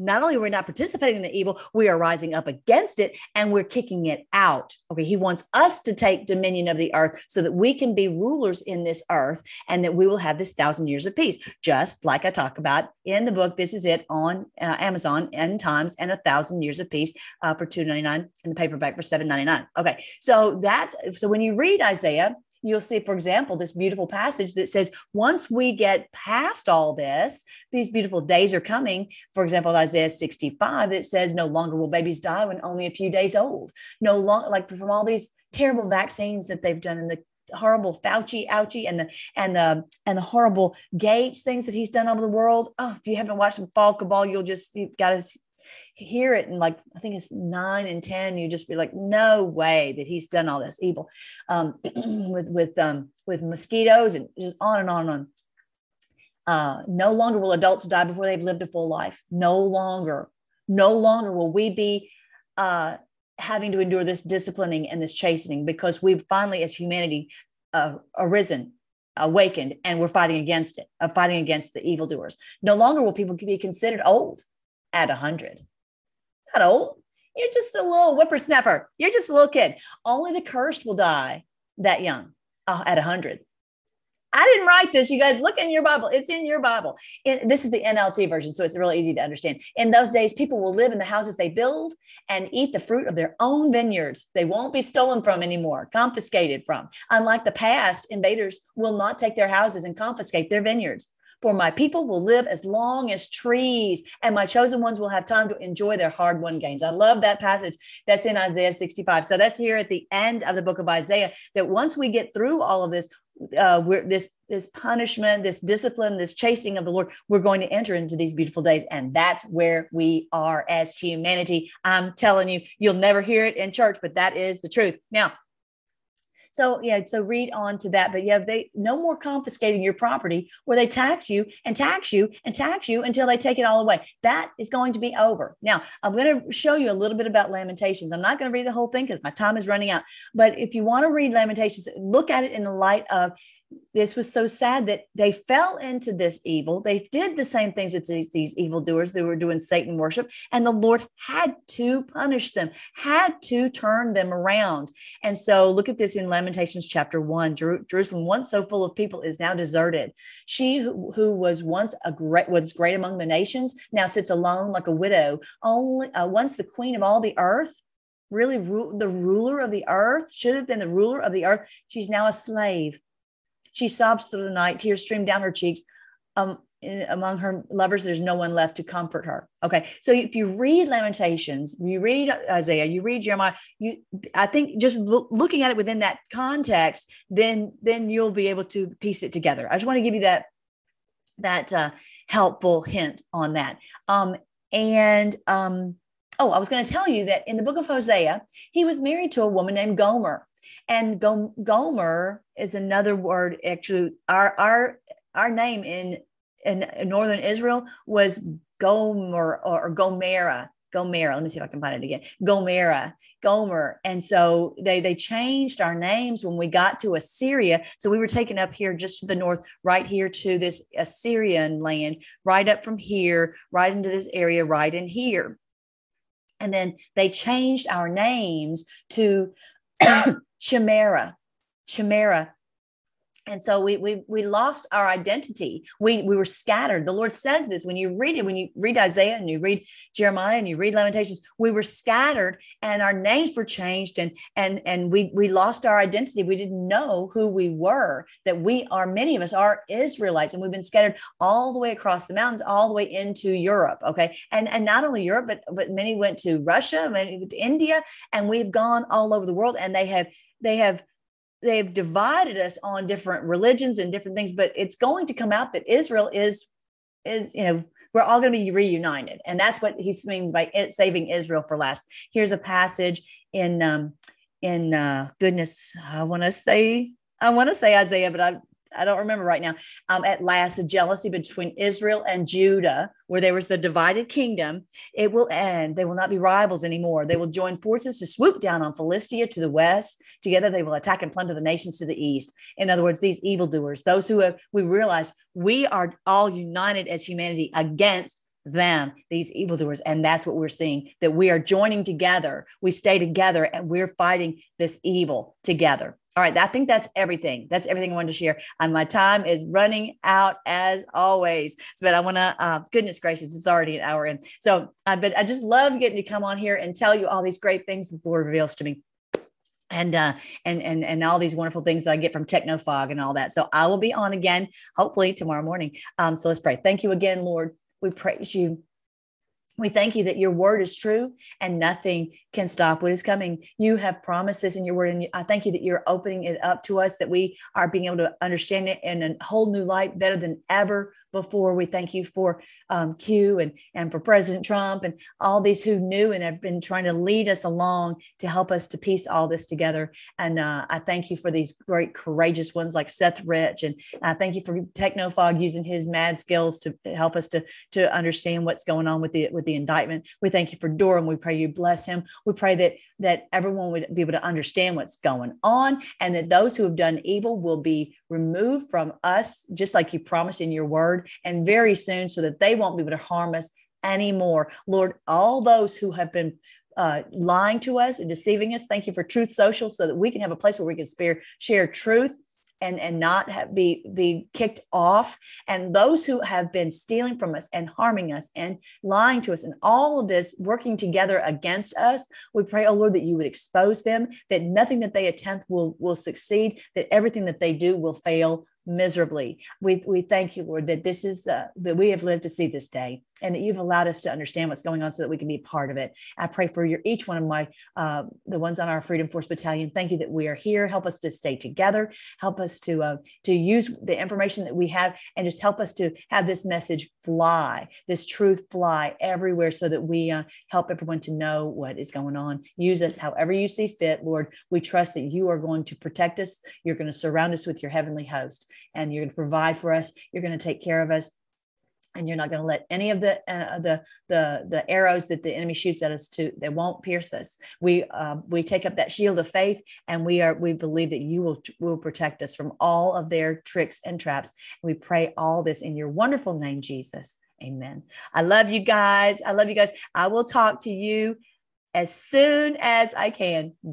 not only we're we not participating in the evil, we are rising up against it and we're kicking it out. Okay. He wants us to take dominion of the earth so that we can be rulers in this earth and that we will have this thousand years of peace, just like I talk about in the book. This is it on uh, Amazon, End Times and a thousand years of peace uh, for two ninety nine, and the paperback for seven ninety nine. Okay. So that's so when you read Isaiah, you'll see, for example, this beautiful passage that says, once we get past all this, these beautiful days are coming. For example, Isaiah 65, that says, no longer will babies die when only a few days old. No longer, like from all these terrible vaccines that they've done and the horrible Fauci, ouchie, and the and the and the horrible Gates things that he's done over the world. Oh, if you haven't watched some Fall Cabal, you'll just you've got to hear it and like I think it's nine and ten, you just be like, no way that he's done all this evil um, with with um, with mosquitoes and just on and on and on. Uh, no longer will adults die before they've lived a full life. No longer, no longer will we be uh, having to endure this disciplining and this chastening because we've finally, as humanity, uh, arisen awakened and we're fighting against it, uh, fighting against the evildoers. No longer will people be considered old at 100 not old. You're just a little whippersnapper. You're just a little kid. Only the cursed will die that young uh, at 100. I didn't write this. You guys look in your Bible. It's in your Bible. This is the NLT version, so it's really easy to understand. In those days, people will live in the houses they build and eat the fruit of their own vineyards. They won't be stolen from anymore, confiscated from. Unlike the past, invaders will not take their houses and confiscate their vineyards. For my people will live as long as trees, and my chosen ones will have time to enjoy their hard won gains. I love that passage that's in Isaiah 65. So that's here at the end of the book of Isaiah. That once we get through all of this, uh, we're this this punishment, this discipline, this chasing of the Lord, we're going to enter into these beautiful days, and that's where we are as humanity. I'm telling you, you'll never hear it in church, but that is the truth. Now, so yeah, so read on to that. But yeah, they no more confiscating your property where they tax you and tax you and tax you until they take it all away. That is going to be over. Now I'm going to show you a little bit about Lamentations. I'm not going to read the whole thing because my time is running out. But if you want to read Lamentations, look at it in the light of this was so sad that they fell into this evil. They did the same things as these, these evildoers. They were doing Satan worship, and the Lord had to punish them, had to turn them around. And so, look at this in Lamentations chapter one. Jer- Jerusalem, once so full of people, is now deserted. She who, who, was once a great was great among the nations now sits alone like a widow. Only uh, once the queen of all the earth. Really, ru- the ruler of the earth should have been the ruler of the earth. She's now a slave she sobs through the night, tears stream down her cheeks. Um, among her lovers, there's no one left to comfort her. Okay, so if you read Lamentations, you read Isaiah, you read Jeremiah, you I think just lo- looking at it within that context, then then you'll be able to piece it together. I just want to give you that that uh, helpful hint on that. Um, and um, oh, I was going to tell you that in the book of Hosea, he was married to a woman named Gomer. And Gomer is another word. Actually, our our our name in in, northern Israel was Gomer or, Gomera. Gomera. Let me see if I can find it again. Gomera, Gomer. And so they they changed our names when we got to Assyria. So we were taken up here just to the north, right here to this Assyrian land, right up from here, right into this area, right in here. And then they changed our names to chimera, chimera. And so we, we we lost our identity. We we were scattered. The Lord says this when you read it, when you read Isaiah and you read Jeremiah and you read Lamentations, we were scattered and our names were changed and and and we we lost our identity. We didn't know who we were, that we are many of us are Israelites, and we've been scattered all the way across the mountains, all the way into Europe. Okay. And and not only Europe, but but many went to Russia, many to India, and we've gone all over the world and they have they have they've divided us on different religions and different things but it's going to come out that israel is is you know we're all going to be reunited. And that's what he means by it, saving israel for last. Here's a passage in um in uh goodness i want to say i want to say isaiah but i I don't remember right now. Um, at last, the jealousy between Israel and Judah, where there was the divided kingdom, it will end. They will not be rivals anymore. They will join forces to swoop down on Philistia to the west. Together, they will attack and plunder the nations to the east. In other words, these evildoers, those who have, we realize we are all united as humanity against them, these evildoers. And that's what we're seeing that we are joining together. We stay together and we're fighting this evil together. All right, I think that's everything. That's everything I wanted to share. And my time is running out as always. But I want to, uh, goodness gracious, it's already an hour in. So, uh, but I just love getting to come on here and tell you all these great things that the Lord reveals to me and uh and and and all these wonderful things that I get from Technofog and all that. So I will be on again hopefully tomorrow morning. Um so let's pray. Thank you again, Lord. We praise you. We thank you that your word is true and nothing can stop what is coming. You have promised this in your word. And I thank you that you're opening it up to us, that we are being able to understand it in a whole new light better than ever before. We thank you for um, Q and, and for President Trump and all these who knew and have been trying to lead us along to help us to piece all this together. And uh, I thank you for these great, courageous ones like Seth Rich. And I thank you for Technofog using his mad skills to help us to, to understand what's going on with the, with the the indictment. We thank you for Durham. We pray you bless him. We pray that that everyone would be able to understand what's going on and that those who have done evil will be removed from us, just like you promised in your word, and very soon, so that they won't be able to harm us anymore. Lord, all those who have been uh, lying to us and deceiving us. Thank you for Truth Social so that we can have a place where we can spare, share truth and and not have, be be kicked off. And those who have been stealing from us and harming us and lying to us and all of this working together against us we pray oh lord that you would expose them that nothing that they attempt will will succeed that everything that they do will fail miserably. We, we thank you, Lord, that this is the, that we have lived to see this day and that you've allowed us to understand what's going on so that we can be part of it. I pray for your, each one of my, uh, the ones on our Freedom Force Battalion. Thank you that we are here. Help us to stay together. Help us to, uh, to use the information that we have and just help us to have this message fly, this truth fly everywhere so that we uh, help everyone to know what is going on. Use us however you see fit, Lord. We trust that you are going to protect us. You're going to surround us with your heavenly host and you're going to provide for us. You're going to take care of us and you're not going to let any of the uh, the the the arrows that the enemy shoots at us to they won't pierce us. We um, we take up that shield of faith and we are we believe that you will will protect us from all of their tricks and traps. We pray all this in your wonderful name jesus. Amen. I love you guys. I love you guys. I will talk to you as soon as i can. Bye